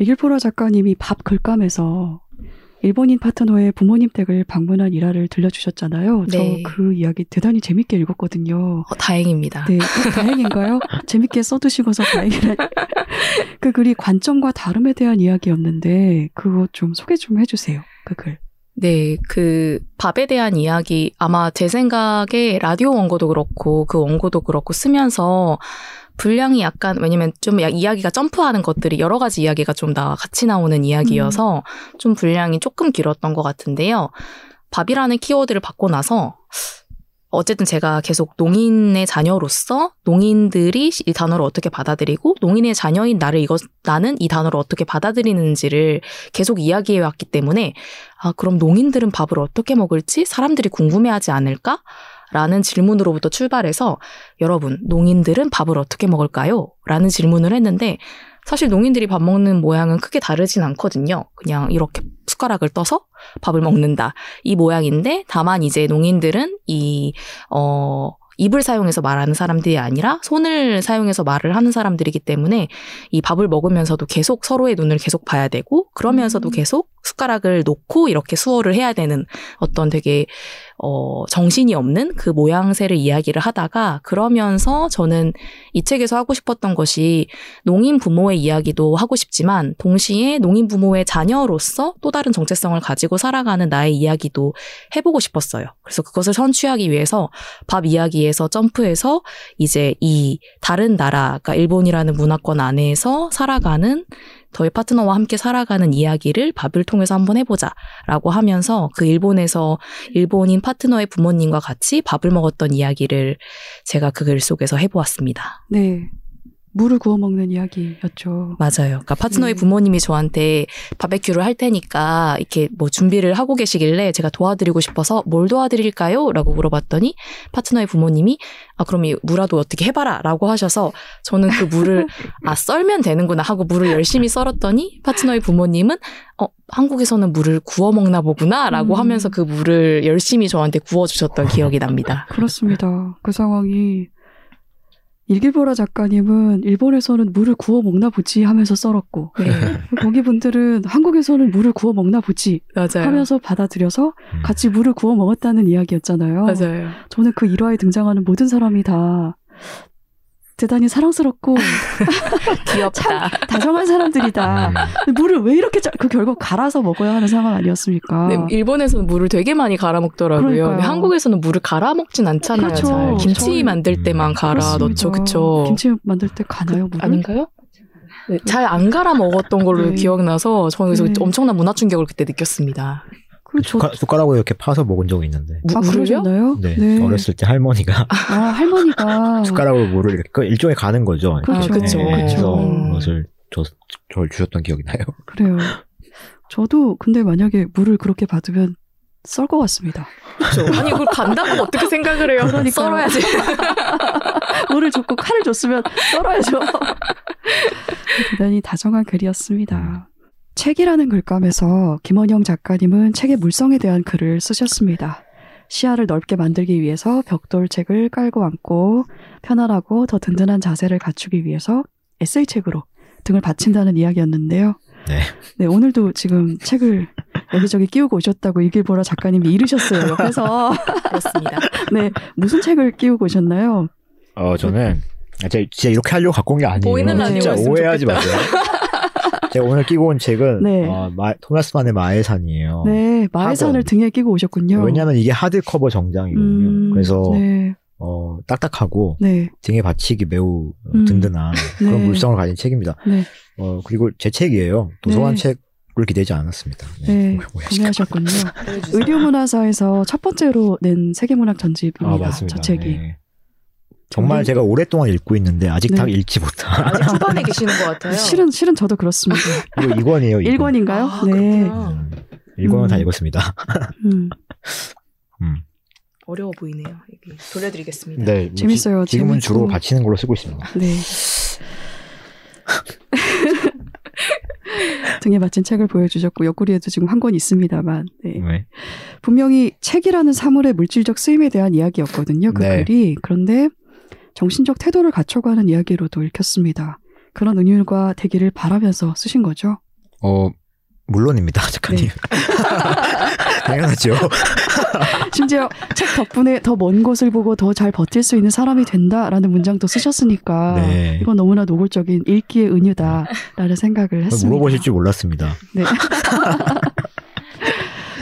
이길포라 작가님이 밥 글감에서 일본인 파트너의 부모님 댁을 방문한 일화를 들려주셨잖아요. 네. 저그 이야기 대단히 재밌게 읽었거든요. 어, 다행입니다. 네, 어, 다행인가요? <laughs> 재밌게 써두시고서 다행이라. 그 글이 관점과 다름에 대한 이야기였는데 그거 좀 소개 좀 해주세요. 그 글. 네, 그 밥에 대한 이야기 아마 제 생각에 라디오 원고도 그렇고 그 원고도 그렇고 쓰면서 분량이 약간 왜냐면 좀 야- 이야기가 점프하는 것들이 여러 가지 이야기가 좀 다 같이 나오는 이야기여서 좀 분량이 조금 길었던 것 같은데요. 밥이라는 키워드를 받고 나서 어쨌든 제가 계속 농인의 자녀로서 농인들이 이 단어를 어떻게 받아들이고 농인의 자녀인 나를 이것 나는 이 단어를 어떻게 받아들이는지를 계속 이야기해 왔기 때문에 아 그럼 농인들은 밥을 어떻게 먹을지 사람들이 궁금해하지 않을까? 라는 질문으로부터 출발해서 여러분 농인들은 밥을 어떻게 먹을까요? 라는 질문을 했는데 사실 농인들이 밥 먹는 모양은 크게 다르진 않거든요. 그냥 이렇게 숟가락을 떠서 밥을 먹는다. 이 모양인데 다만 이제 농인들은 이, 어, 입을 사용해서 말하는 사람들이 아니라 손을 사용해서 말을 하는 사람들이기 때문에 이 밥을 먹으면서도 계속 서로의 눈을 계속 봐야 되고 그러면서도 음. 계속 숟가락을 놓고 이렇게 수어를 해야 되는 어떤 되게 어, 정신이 없는 그 모양새를 이야기를 하다가 그러면서 저는 이 책에서 하고 싶었던 것이 농인 부모의 이야기도 하고 싶지만 동시에 농인 부모의 자녀로서 또 다른 정체성을 가지고 살아가는 나의 이야기도 해보고 싶었어요. 그래서 그것을 선취하기 위해서 밥 이야기에서 점프해서 이제 이 다른 나라, 그러니까 일본이라는 문화권 안에서 살아가는 저희 파트너와 함께 살아가는 이야기를 밥을 통해서 한번 해보자 라고 하면서 그 일본에서 일본인 파트너의 부모님과 같이 밥을 먹었던 이야기를 제가 그 글 속에서 해보았습니다. 네. 물을 구워 먹는 이야기였죠. 맞아요. 그러니까 파트너의 네. 부모님이 저한테 바베큐를 할 테니까 이렇게 뭐 준비를 하고 계시길래 제가 도와드리고 싶어서 뭘 도와드릴까요? 라고 물어봤더니 파트너의 부모님이 아, 그럼 이 무라도 어떻게 해봐라 라고 하셔서 저는 그 물을 <laughs> 아, 썰면 되는구나 하고 물을 열심히 썰었더니 파트너의 부모님은 어, 한국에서는 물을 구워 먹나 보구나 라고 음. 하면서 그 물을 열심히 저한테 구워주셨던 기억이 납니다. 그렇습니다. 그 상황이 일기보라 작가님은 일본에서는 물을 구워 먹나 보지 하면서 썰었고 네, <laughs> 거기 분들은 한국에서는 물을 구워 먹나 보지 맞아요. 하면서 받아들여서 음. 같이 물을 구워 먹었다는 이야기였잖아요. 맞아요. 저는 그 일화에 등장하는 모든 사람이 다 대단히 사랑스럽고 <laughs> 귀엽다. 다정한 사람들이다. 음. 물을 왜 이렇게 짜, 그 결국 갈아서 먹어야 하는 상황 아니었습니까? 네, 일본에서는 물을 되게 많이 갈아 먹더라고요. 한국에서는 물을 갈아 먹진 않잖아요. 그렇죠. 잘. 김치 저희- 만들 때만 갈아 그렇습니다. 넣죠. 그쵸? 김치 만들 때 가나요, 물을? 아닌가요? 네, 잘안 갈아 먹었던 걸로 네. 기억나서 저는 그래서 네. 엄청난 문화 충격을 그때 느꼈습니다. 그 저, 숟가, 숟가락으로 이렇게 파서 먹은 적이 있는데. 무- 아? 그러셨나요? 네, 어렸을 때 할머니가 아, 할머니가. <laughs> 숟가락으로 물을 이렇게 그 일종의 가는 거죠. 그렇죠. 아, 그쵸. 네, 그래서 음. 그것을 저, 저를 주셨던 기억이 나요. <laughs> 그래요. 저도 근데 만약에 물을 그렇게 받으면 썰 것 같습니다. 그렇죠. 아니 이걸 간다고 어떻게 생각을 해요? 그러니까요. 썰어야지. <laughs> 물을 줬고 칼을 줬으면 썰어야죠. 대단히 다정한 글이었습니다. 책이라는 글감에서 김원영 작가님은 책의 물성에 대한 글을 쓰셨습니다. 시야를 넓게 만들기 위해서 벽돌 책을 깔고 앉고 편안하고 더 든든한 자세를 갖추기 위해서 에세이 책으로 등을 받친다는 이야기였는데요. 네. 네, 오늘도 지금 책을 여기저기 끼우고 오셨다고 이길보라 작가님이 이르셨어요. 옆에서. <laughs> 그렇습니다. 네, 무슨 책을 끼우고 오셨나요? 어, 저는 아, 제가 진짜 이렇게 하려고 갖고 온 게 아니에요. 보이는 진짜 오해하지 마세요. 제가 오늘 끼고 온 책은 네. 어, 마- 토마스만의 마해산이에요. 네, 마해산을 학원. 등에 끼고 오셨군요. 왜냐하면 이게 하드커버 정장이거든요. 음, 그래서 네, 어, 딱딱하고 네, 등에 받치기 매우 어, 음. 든든한 네. 그런 물성을 가진 책입니다. 네, 어, 그리고 제 책이에요. 도서관 네. 책을 기대지 않았습니다. 네, 오해하실까 구매하셨군요. 의료문화사에서 첫 번째로 낸 세계문학 전집입니다. 아, 맞습니다. 저 책이. 네. 정말 저는- 제가 오랫동안 읽고 있는데 아직 네. 다 읽지 못한 아직 초반에 <laughs> 계시는 것 같아요. 실은 실은 저도 그렇습니다. 이거 2권이에요. 1권인가요? 아, 네. 그렇구나. 1권은 다 음. 읽었습니다. 음, <laughs> 음. 어려워 보이네요. 여기 돌려드리겠습니다. 네, 뭐 재밌어요. 지, 금은 재밌고. 주로 받치는 걸로 쓰고 있습니다. 네. 등에 받친 책을 보여주셨고 옆구리에도 지금 한 권 있습니다만 네. 네. 분명히 책이라는 사물의 물질적 쓰임에 대한 이야기였거든요. 그 네. 글이 그런데 정신적 태도를 갖춰가는 이야기로도 읽혔습니다. 그런 은율과 되기를 바라면서 쓰신 거죠. 어, 물론입니다, <laughs> 작가님. 네. <laughs> 당연하죠. <laughs> 심지어 책 덕분에 더 먼 곳을 보고 더 잘 버틸 수 있는 사람이 된다라는 문장도 쓰셨으니까 네. 이건 너무나 노골적인 읽기의 은유다라는 생각을 했습니다. 물어보실 줄 몰랐습니다. 네.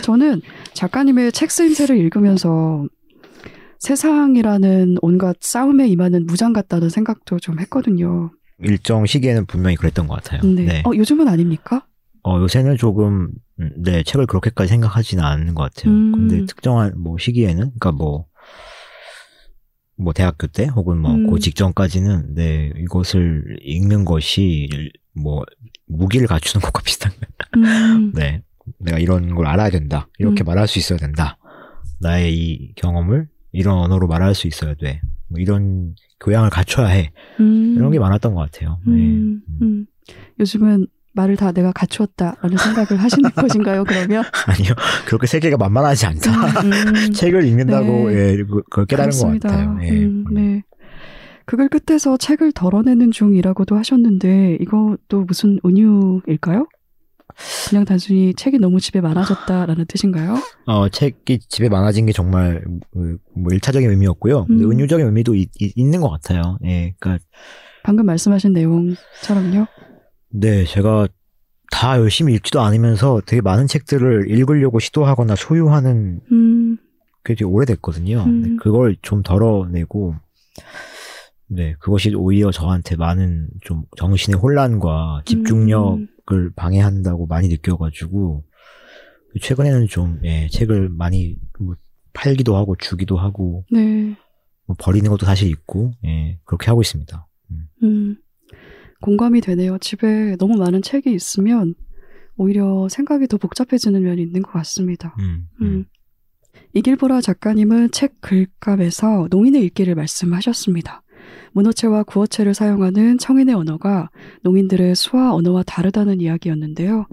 저는 작가님의 책 쓰임새를 읽으면서 세상이라는 온갖 싸움에 임하는 무장 같다는 생각도 좀 했거든요. 일정 시기에는 분명히 그랬던 것 같아요. 근데 네. 어, 요즘은 아닙니까? 어, 요새는 조금, 음, 네, 책을 그렇게까지 생각하지는 않는 것 같아요. 음. 근데 특정한 뭐 시기에는, 그러니까 뭐, 뭐 대학교 때 혹은 뭐 음. 그 직전까지는 네 이것을 읽는 것이 뭐 무기를 갖추는 <laughs> 것과 비슷한 음, 네 내가 이런 걸 알아야 된다 이렇게 음. 말할 수 있어야 된다 나의 이 경험을 이런 언어로 말할 수 있어야 돼 뭐 이런 교양을 갖춰야 해 음, 이런 게 많았던 것 같아요 네. 음, 음. 요즘은 말을 다 내가 갖추었다라는 생각을 하시는 <laughs> 것인가요? 그러면 아니요 그렇게 세계가 만만하지 않다 음, 음. <laughs> 책을 읽는다고 네. 예, 그- 그걸 깨달은 그렇습니다. 것 같아요 예. 음, 네. 그걸 끝에서 책을 덜어내는 중이라고도 하셨는데 이것도 무슨 은유일까요? 그냥 단순히 책이 너무 집에 많아졌다라는 뜻인가요? 어, 책이 집에 많아진 게 정말 그, 뭐 1차적인 의미였고요. 근데 음. 은유적인 의미도 이- 이- 있는 것 같아요. 예, 그러니까 방금 말씀하신 내용처럼요. 네, 제가 다 열심히 읽지도 않으면서 되게 많은 책들을 읽으려고 시도하거나 소유하는 음, 게 되게 오래됐거든요. 음. 네, 그걸 좀 덜어내고 네, 그것이 오히려 저한테 많은 좀 정신의 혼란과 집중력 을 음. 방해한다고 많이 느껴가지고 최근에는 좀 예, 책을 많이 뭐 팔기도 하고 주기도 하고 네. 뭐 버리는 것도 사실 있고 예, 그렇게 하고 있습니다. 음, 공감이 되네요. 집에 너무 많은 책이 있으면 오히려 생각이 더 복잡해지는 면이 있는 것 같습니다. 음, 음. 이길보라 작가님은 책 글감에서 농인의 읽기를 말씀하셨습니다. 문어체와 구어체를 사용하는 청인의 언어가 농인들의 수화 언어와 다르다는 이야기였는데요.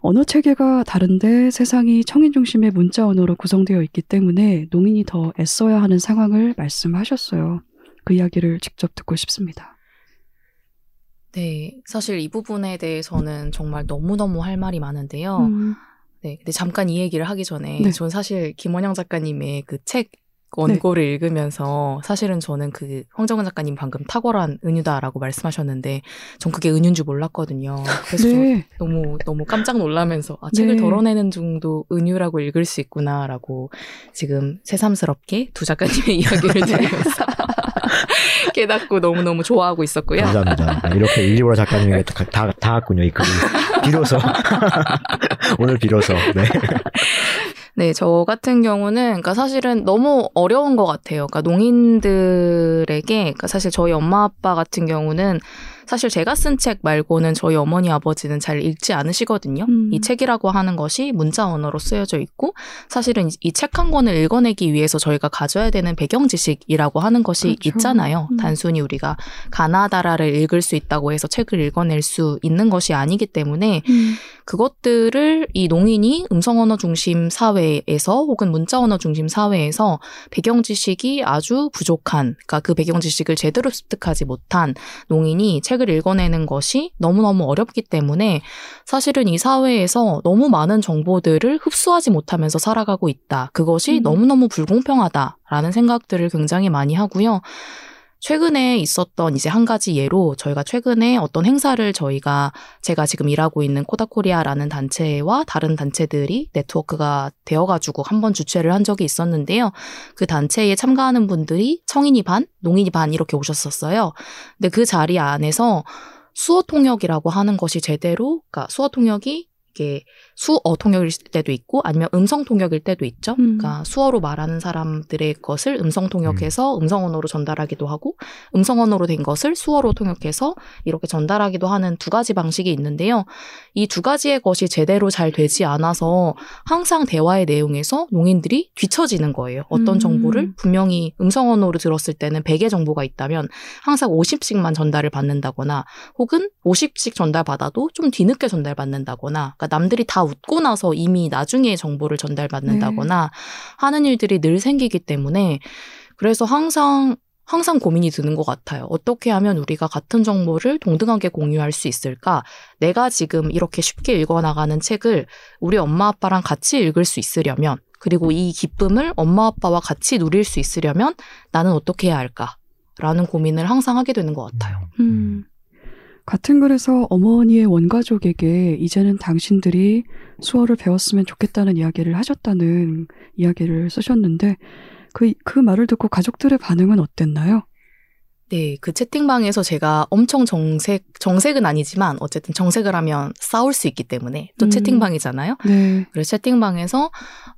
언어 체계가 다른데 세상이 청인 중심의 문자 언어로 구성되어 있기 때문에 농인이 더 애써야 하는 상황을 말씀하셨어요. 그 이야기를 직접 듣고 싶습니다. 네, 사실 이 부분에 대해서는 정말 너무너무 할 말이 많은데요. 음, 네, 근데 잠깐 이 얘기를 하기 전에 네. 전 사실 김원영 작가님의 그 책 원고를 읽으면서 사실은 저는 그 황정은 작가님 방금 탁월한 은유다라고 말씀하셨는데 전 그게 은유인 줄 몰랐거든요. 그래서 저 네. 너무 너무 깜짝 놀라면서 아, 책을 네. 덜어내는 중도 은유라고 읽을 수 있구나라고 지금 새삼스럽게 두 작가님의 <laughs> 이야기를 들으면서 <laughs> 깨닫고 너무 너무 좋아하고 있었고요. 감사합니다. 아, 이렇게 일리보라 작가님에게 다, 다, 닿았군요, 이 글이. 비로소. <laughs> 오늘 비로소. 네. 네, 저 같은 경우는, 그러니까 사실은 너무 어려운 것 같아요. 그러니까 농인들에게, 그러니까 사실 저희 엄마 아빠 같은 경우는 사실 제가 쓴 책 말고는 저희 어머니 아버지는 잘 읽지 않으시거든요. 음. 이 책이라고 하는 것이 문자 언어로 쓰여져 있고, 사실은 이 책 한 권을 읽어내기 위해서 저희가 가져야 되는 배경 지식이라고 하는 것이 그렇죠. 있잖아요. 음. 단순히 우리가 가나다라를 읽을 수 있다고 해서 책을 읽어낼 수 있는 것이 아니기 때문에 음. 그것들을 이 농인이 음성 언어 중심 사회에서 혹은 문자 언어 중심 사회에서 배경 지식이 아주 부족한, 그러니까 그 배경 지식을 제대로 습득하지 못한 농인이 책을 읽어내는 것이 너무너무 어렵기 때문에 사실은 이 사회에서 너무 많은 정보들을 흡수하지 못하면서 살아가고 있다. 그것이 음. 너무너무 불공평하다라는 생각들을 굉장히 많이 하고요. 최근에 있었던 이제 한 가지 예로 저희가 최근에 어떤 행사를 저희가 제가 지금 일하고 있는 코다코리아라는 단체와 다른 단체들이 네트워크가 되어가지고 한 번 주최를 한 적이 있었는데요. 그 단체에 참가하는 분들이 청인이 반, 농인이 반 이렇게 오셨었어요. 근데 그 자리 안에서 수어 통역이라고 하는 것이 제대로, 그러니까 수어 통역이 이게 수어 통역일 때도 있고 아니면 음성 통역일 때도 있죠. 음. 그러니까 수어로 말하는 사람들의 것을 음성 통역해서 음성 언어로 전달하기도 하고 음성 언어로 된 것을 수어로 통역해서 이렇게 전달하기도 하는 두 가지 방식이 있는데요. 이 두 가지의 것이 제대로 잘 되지 않아서 항상 대화의 내용에서 농인들이 뒤처지는 거예요. 어떤 음. 정보를 분명히 음성 언어로 들었을 때는 100의 정보가 있다면 항상 50씩만 전달을 받는다거나 혹은 50씩 전달받아도 좀 뒤늦게 전달받는다거나 그러니까 남들이 다 웃고 나서 이미 나중에 정보를 전달받는다거나 하는 일들이 늘 생기기 때문에 그래서 항상 항상 고민이 드는 것 같아요. 어떻게 하면 우리가 같은 정보를 동등하게 공유할 수 있을까? 내가 지금 이렇게 쉽게 읽어나가는 책을 우리 엄마 아빠랑 같이 읽을 수 있으려면, 그리고 이 기쁨을 엄마 아빠와 같이 누릴 수 있으려면 나는 어떻게 해야 할까? 라는 고민을 항상 하게 되는 것 같아요. 음. 같은 글에서 어머니의 원가족에게 이제는 당신들이 수어를 배웠으면 좋겠다는 이야기를 하셨다는 이야기를 쓰셨는데 그, 그 말을 듣고 가족들의 반응은 어땠나요? 네, 그 채팅방에서 제가 엄청 정색, 정색은 아니지만 어쨌든 정색을 하면 싸울 수 있기 때문에 또 음. 채팅방이잖아요. 네. 그래서 채팅방에서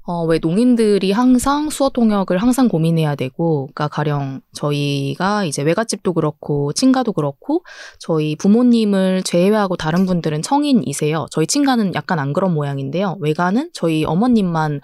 어, 왜 농인들이 항상 수어 통역을 항상 고민해야 되고, 그러니까 가령 저희가 이제 외갓집도 그렇고 친가도 그렇고 저희 부모님을 제외하고 다른 분들은 청인이세요. 저희 친가는 약간 안 그런 모양인데요. 외가는 저희 어머님만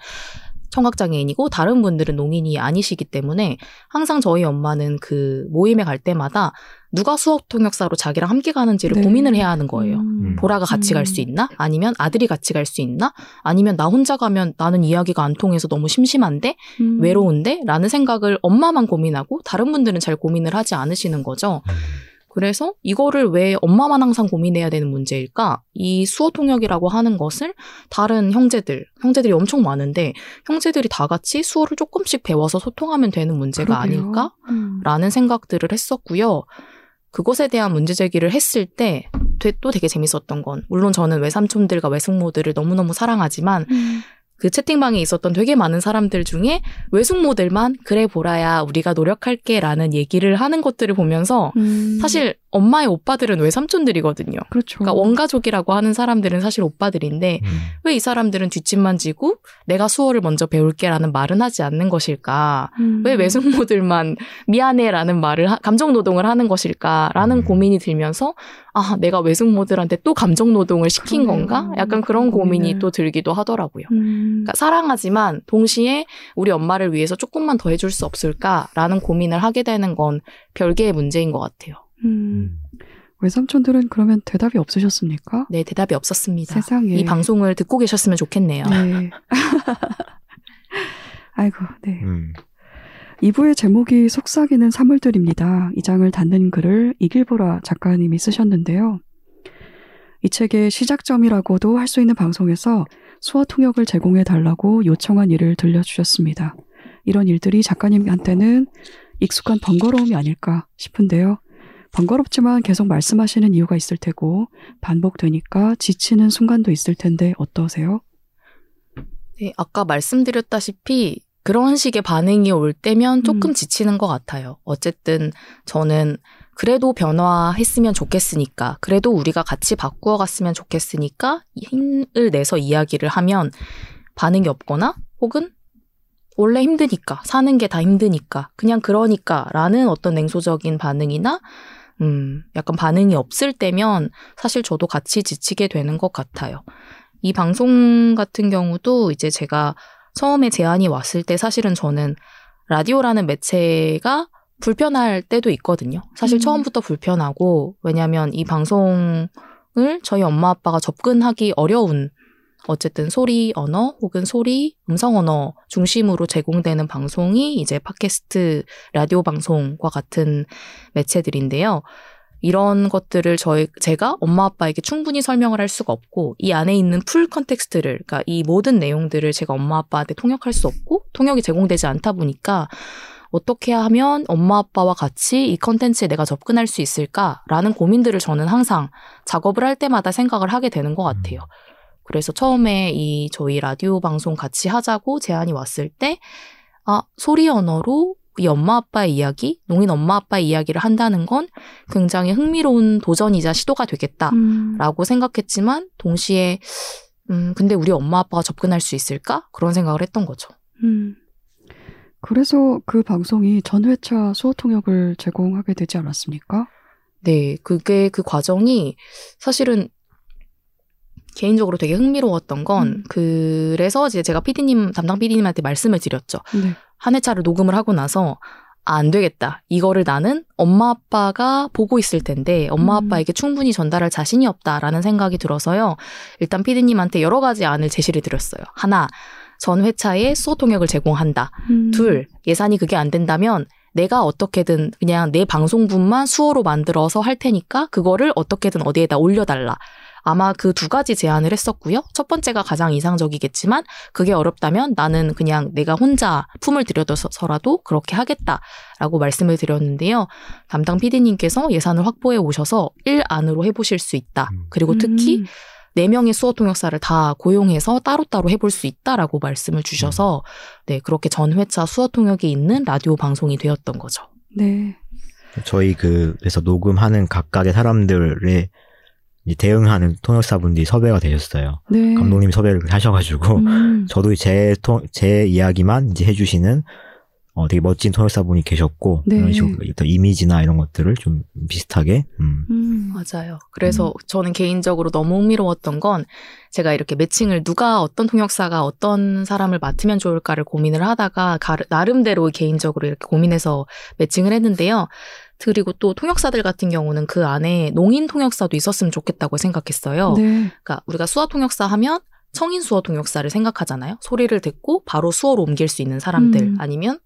청각장애인이고 다른 분들은 농인이 아니시기 때문에 항상 저희 엄마는 그 모임에 갈 때마다 누가 수업 통역사로 자기랑 함께 가는지를 네. 고민을 해야 하는 거예요. 음. 보라가 같이 갈 수 있나? 아니면 아들이 같이 갈 수 있나? 아니면 나 혼자 가면 나는 이야기가 안 통해서 너무 심심한데? 음. 외로운데? 라는 생각을 엄마만 고민하고 다른 분들은 잘 고민을 하지 않으시는 거죠. 그래서 이거를 왜 엄마만 항상 고민해야 되는 문제일까? 이 수어 통역이라고 하는 것을 다른 형제들, 형제들이 엄청 많은데 형제들이 다 같이 수어를 조금씩 배워서 소통하면 되는 문제가 그러게요. 아닐까? 음. 라는 생각들을 했었고요. 그것에 대한 문제 제기를 했을 때 또 되게 재밌었던 건 물론 저는 외삼촌들과 외숙모들을 너무너무 사랑하지만 음. 그 채팅방에 있었던 되게 많은 사람들 중에 외숙모들만 그래 보라야 우리가 노력할게라는 얘기를 하는 것들을 보면서 음. 사실 엄마의 오빠들은 외삼촌들이거든요. 그렇죠. 그러니까 원가족이라고 하는 사람들은 사실 오빠들인데 음. 왜이 사람들은 뒷짐만 지고 내가 수어를 먼저 배울게라는 말은 하지 않는 것일까? 음. 왜 외숙모들만 미안해라는 말을 하- 감정 노동을 하는 것일까라는 음. 고민이 들면서 아 내가 외숙모들한테 또 감정 노동을 시킨 그러네요. 건가? 약간 그런 그런 고민이 고민을. 또 들기도 하더라고요. 음. 그러니까 사랑하지만 동시에 우리 엄마를 위해서 조금만 더 해줄 수 없을까라는 고민을 하게 되는 건 별개의 문제인 것 같아요. 음. 외삼촌들은 그러면 대답이 없으셨습니까? 네 대답이 없었습니다. 세상에. 이 방송을 듣고 계셨으면 좋겠네요. 네. <laughs> <laughs> 아이고, 네. 음. 2부의 제목이 속삭이는 사물들입니다. 이 장을 닫는 글을 이길보라 작가님이 쓰셨는데요. 이 책의 시작점이라고도 할 수 있는 방송에서 수어 통역을 제공해 달라고 요청한 일을 들려주셨습니다. 이런 일들이 작가님한테는 익숙한 번거로움이 아닐까 싶은데요. 번거롭지만 계속 말씀하시는 이유가 있을 테고 반복되니까 지치는 순간도 있을 텐데 어떠세요? 네, 아까 말씀드렸다시피 그런 식의 반응이 올 때면 조금 음. 지치는 것 같아요. 어쨌든 저는 그래도 변화했으면 좋겠으니까, 그래도 우리가 같이 바꾸어 갔으면 좋겠으니까 힘을 내서 이야기를 하면 반응이 없거나 혹은 원래 힘드니까, 사는 게 다 힘드니까, 그냥 그러니까 라는 어떤 냉소적인 반응이나 음, 약간 반응이 없을 때면 사실 저도 같이 지치게 되는 것 같아요. 이 방송 같은 경우도 이제 제가 처음에 제안이 왔을 때 사실은 저는 라디오라는 매체가 불편할 때도 있거든요. 사실 음. 처음부터 불편하고, 왜냐면 이 방송을 저희 엄마 아빠가 접근하기 어려운 어쨌든 소리 언어 혹은 소리 음성 언어 중심으로 제공되는 방송이 이제 팟캐스트 라디오 방송과 같은 매체들인데요. 이런 것들을 저희 제가 엄마 아빠에게 충분히 설명을 할 수가 없고 이 안에 있는 full context를 그러니까 이 모든 내용들을 제가 엄마 아빠한테 통역할 수 없고 통역이 제공되지 않다 보니까 어떻게 하면 엄마 아빠와 같이 이 컨텐츠에 내가 접근할 수 있을까라는 고민들을 저는 항상 작업을 할 때마다 생각을 하게 되는 것 같아요. 그래서 처음에 이 저희 라디오 방송 같이 하자고 제안이 왔을 때, 아, 소리 언어로 이 엄마 아빠의 이야기, 농인 엄마 아빠의 이야기를 한다는 건 굉장히 흥미로운 도전이자 시도가 되겠다. 음, 라고 생각했지만, 동시에, 음, 근데 우리 엄마 아빠가 접근할 수 있을까? 그런 생각을 했던 거죠. 음. 그래서 그 방송이 전회차 수어 통역을 제공하게 되지 않았습니까? 네, 그게 그 과정이 사실은 개인적으로 되게 흥미로웠던 건, 음. 그래서 이제 제가 PD님, 담당 PD님한테 말씀을 드렸죠. 네. 한 회차를 녹음을 하고 나서 아, 안 되겠다. 이거를 나는 엄마 아빠가 보고 있을 텐데 엄마 음. 아빠에게 충분히 전달할 자신이 없다라는 생각이 들어서요. 일단 피디님한테 여러 가지 안을 제시를 드렸어요. 하나, 전 회차에 수어 통역을 제공한다. 음, 둘, 예산이 그게 안 된다면 내가 어떻게든 그냥 내 방송분만 수어로 만들어서 할 테니까 그거를 어떻게든 어디에다 올려달라. 아마 그 두 가지 제안을 했었고요. 첫 번째가 가장 이상적이겠지만 그게 어렵다면 나는 그냥 내가 혼자 품을 들여둬서라도 그렇게 하겠다라고 말씀을 드렸는데요. 담당 PD님께서 예산을 확보해 오셔서 1 안으로 해보실 수 있다. 음. 그리고 특히 음, 네명의 수어 통역사를 다 고용해서 따로따로 해볼 수 있다라고 말씀을 주셔서 네, 그렇게 전 회차 수어 통역이 있는 라디오 방송이 되었던 거죠. 네. 저희 그 그래서 녹음하는 각각의 사람들의 대응하는 통역사분들이 섭외가 되셨어요. 네. 감독님이 섭외를 하셔가지고 음, <laughs> 저도 제, 통, 제 이야기만 이제 해주시는 어, 되게 멋진 통역사분이 계셨고 네. 이런 식으로 어떤 이미지나 이런 것들을 좀 비슷하게 음, 음, 맞아요. 그래서 저는 개인적으로 너무 흥미로웠던 건 제가 이렇게 매칭을 누가 어떤 통역사가 어떤 사람을 맡으면 좋을까를 고민을 하다가 가- 나름대로 개인적으로 이렇게 고민해서 매칭을 했는데요. 그리고 또 통역사들 같은 경우는 그 안에 농인 통역사도 있었으면 좋겠다고 생각했어요. 네. 그러니까 우리가 수어 통역사 하면 청인 수어 통역사를 생각하잖아요. 소리를 듣고 바로 수어로 옮길 수 있는 사람들 음. 아니면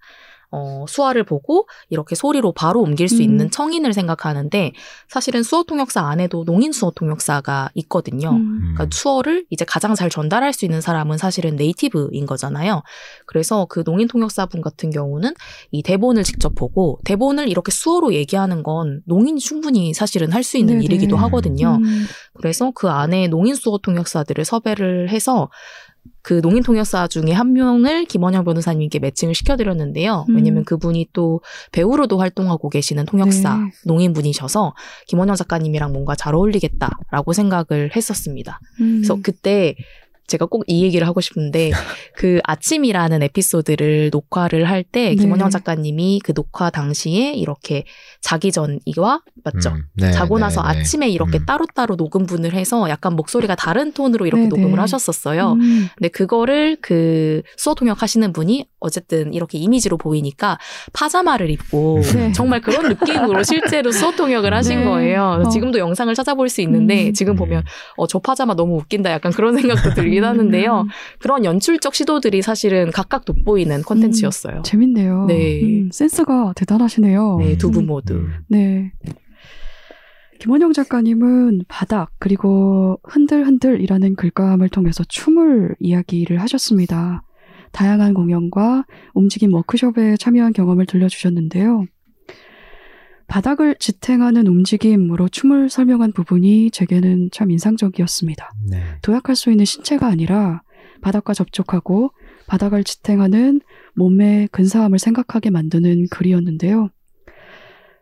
어, 수화를 보고 이렇게 소리로 바로 옮길 수 음. 있는 청인을 생각하는데 사실은 수어 통역사 안에도 농인 수어 통역사가 있거든요. 음, 그러니까 수어를 이제 가장 잘 전달할 수 있는 사람은 사실은 네이티브인 거잖아요. 그래서 그 농인 통역사분 같은 경우는 이 대본을 직접 보고 대본을 이렇게 수어로 얘기하는 건 농인이 충분히 사실은 할 수 있는 네네. 일이기도 하거든요. 음, 그래서 그 안에 농인 수어 통역사들을 섭외를 해서 그 농인 통역사 중에 한 명을 김원영 변호사님께 매칭을 시켜드렸는데요. 음. 왜냐면 그분이 또 배우로도 활동하고 계시는 통역사 네. 농인분이셔서 김원영 작가님이랑 뭔가 잘 어울리겠다라고 생각을 했었습니다. 음. 그래서 그때 제가 꼭 이 얘기를 하고 싶은데 <laughs> 그 아침이라는 에피소드를 녹화를 할때 네. 김원영 작가님이 그 녹화 당시에 이렇게 자기 전이와 맞죠? 음, 네, 자고 네, 나서 네. 아침에 이렇게 음. 따로따로 녹음분을 해서 약간 목소리가 다른 톤으로 이렇게 네, 녹음을 네. 하셨었어요. 음, 근데 그거를 그 수어 통역 하시는 분이 어쨌든 이렇게 이미지로 보이니까 파자마를 입고 <laughs> 네. 정말 그런 느낌으로 실제로 수어 통역을 하신 네. 거예요. 어. 지금도 영상을 찾아볼 수 있는데 음. 지금 보면 어, 저 파자마 너무 웃긴다 약간 그런 생각도 들긴 하는데요. 음, 그런 연출적 시도들이 사실은 각각 돋보이는 콘텐츠였어요. 재밌네요. 네. 음, 센스가 대단하시네요. 네, 두분 음, 모두. 음. 네. 김원영 작가님은 바닥 그리고 흔들흔들이라는 글감을 통해서 춤을 이야기를 하셨습니다. 다양한 공연과 움직임 워크숍에 참여한 경험을 들려주셨는데요. 바닥을 지탱하는 움직임으로 춤을 설명한 부분이 제게는 참 인상적이었습니다. 네. 도약할 수 있는 신체가 아니라 바닥과 접촉하고 바닥을 지탱하는 몸의 근사함을 생각하게 만드는 글이었는데요.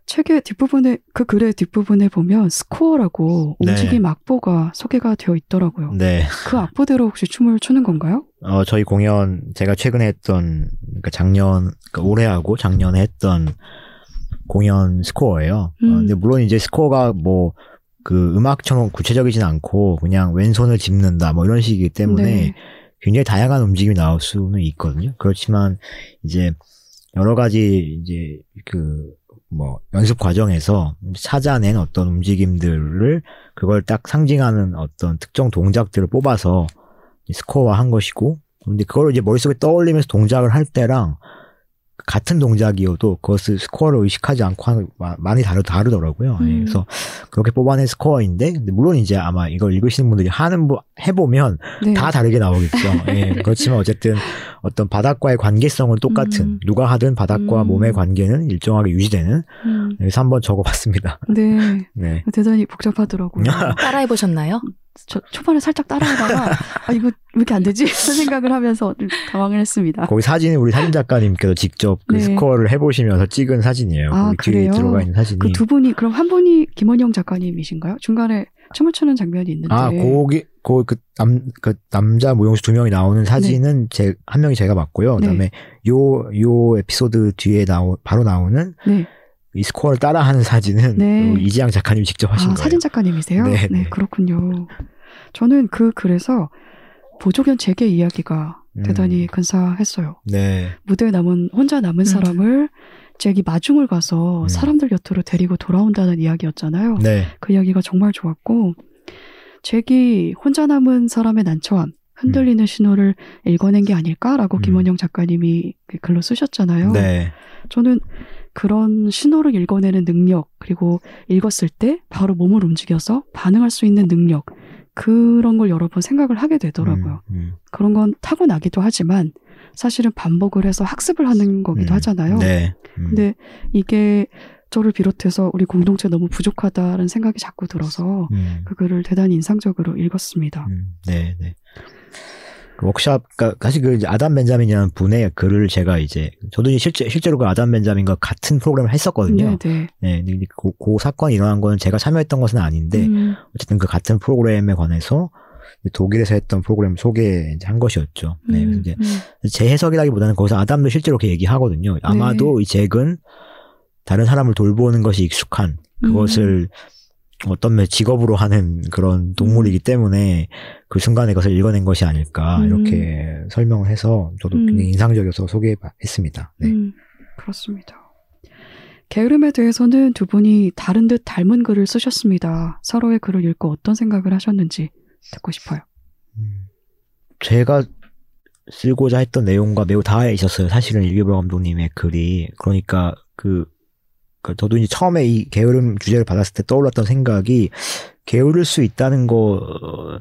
책의 뒷부분에 그 글의 뒷부분에 보면 스코어라고 네. 움직임 악보가 소개가 되어 있더라고요. 네. 그 악보대로 혹시 춤을 추는 건가요? 어, 저희 공연, 제가 최근에 했던, 그러니까 작년, 그러니까 올해하고 작년에 했던 공연 스코어예요. 음. 어, 근데 물론 이제 스코어가 뭐, 그 음악처럼 구체적이진 않고 그냥 왼손을 짚는다 뭐 이런 식이기 때문에 네. 굉장히 다양한 움직임이 나올 수는 있거든요. 그렇지만 이제 여러 가지 이제 그 뭐 연습 과정에서 찾아낸 어떤 움직임들을 그걸 딱 상징하는 어떤 특정 동작들을 뽑아서 스코어화 한 것이고 근데 그걸 이제 머릿속에 떠올리면서 동작을 할 때랑 같은 동작이어도 그것을 스코어를 의식하지 않고 하는 마- 많이 다르, 다르더라고요. 예, 음. 그래서 그렇게 뽑아낸 스코어인데 물론 이제 아마 이걸 읽으시는 분들이 하는 부- 해보면 네. 다 다르게 나오겠죠. 예, <laughs> 그렇지만 어쨌든 어떤 바닥과의 관계성은 똑같은 음. 누가 하든 바닥과 음. 몸의 관계는 일정하게 유지되는 음, 그래서 한번 적어봤습니다. 네. <laughs> 네. 대단히 복잡하더라고요. <laughs> 따라해보셨나요? 저 초반에 살짝 따라하다가 <laughs> 아 이거 왜 이렇게 안 되지? 이런 생각을 하면서 좀 당황을 했습니다. 거기 사진이 우리 사진 작가님께서 직접 그 네. 스코어를 해보시면서 찍은 사진이에요. 아, 그래요? 들어가 있는 사진이. 그 두 분이 그럼 한 분이 김원영 작가님이신가요? 중간에 춤을 추는 장면이 있는데 아, 거기, 그, 그, 남, 그, 남자 무용수 두 명이 나오는 사진은 제, 한 명이 제가 봤고요. 그 네. 다음에 요, 요 에피소드 뒤에 나오, 바로 나오는 네. 이 스코어를 따라하는 사진은 네. 그 이지양 작가님이 직접 하신 아, 거예요. 사진 작가님이세요? 네, 네, 네. 그렇군요. 저는 그 글에서 보조견 제게 이야기가 음. 대단히 근사했어요. 네. 무대에 남은 혼자 남은 음. 사람을 잭이 마중을 가서 음. 사람들 곁으로 데리고 돌아온다는 이야기였잖아요. 네. 그 이야기가 정말 좋았고 잭이 혼자 남은 사람의 난처함, 흔들리는 신호를 읽어낸 게 아닐까라고 음. 김원영 작가님이 그 글로 쓰셨잖아요. 네. 저는 그런 신호를 읽어내는 능력, 그리고 읽었을 때 바로 몸을 움직여서 반응할 수 있는 능력, 그런 걸 여러 번 생각을 하게 되더라고요. 음, 음. 그런 건 타고나기도 하지만 사실은 반복을 해서 학습을 하는 거기도 음. 하잖아요. 네. 음. 근데 이게 저를 비롯해서 우리 공동체 너무 부족하다는 생각이 자꾸 들어서 음. 그 글을 대단히 인상적으로 읽었습니다. 음, 네, 네. 그 워크샵, 그 사실 그 아담 벤자민이라는 분의 글을 제가 이제, 저도 이제 실제, 실제로 그 아담 벤자민과 같은 프로그램을 했었거든요. 네, 네. 네, 그, 그 사건이 일어난 거는 제가 참여했던 것은 아닌데, 음, 어쨌든 그 같은 프로그램에 관해서 독일에서 했던 프로그램 소개한 것이었죠. 네, 그래서 음, 이제 음. 제 해석이라기보다는 거기서 아담도 실제로 그렇게 얘기하거든요. 네. 아마도 이 잭은 다른 사람을 돌보는 것이 익숙한 그것을 음. 어떤 면 직업으로 하는 그런 동물이기 때문에 그 순간에 그것을 읽어낸 것이 아닐까 음. 이렇게 설명을 해서 저도 음. 굉장히 인상적이어서 소개했습니다. 네. 음, 그렇습니다. 게으름에 대해서는 두 분이 다른 듯 닮은 글을 쓰셨습니다. 서로의 글을 읽고 어떤 생각을 하셨는지 듣고 싶어요. 음. 제가 쓰고자 했던 내용과 매우 닿아 있었어요. 사실은 일기보 감독님의 글이 그러니까 그, 그 저도 이제 처음에 이 게으름 주제를 받았을 때 떠올랐던 생각이 게으를 수 있다는 거도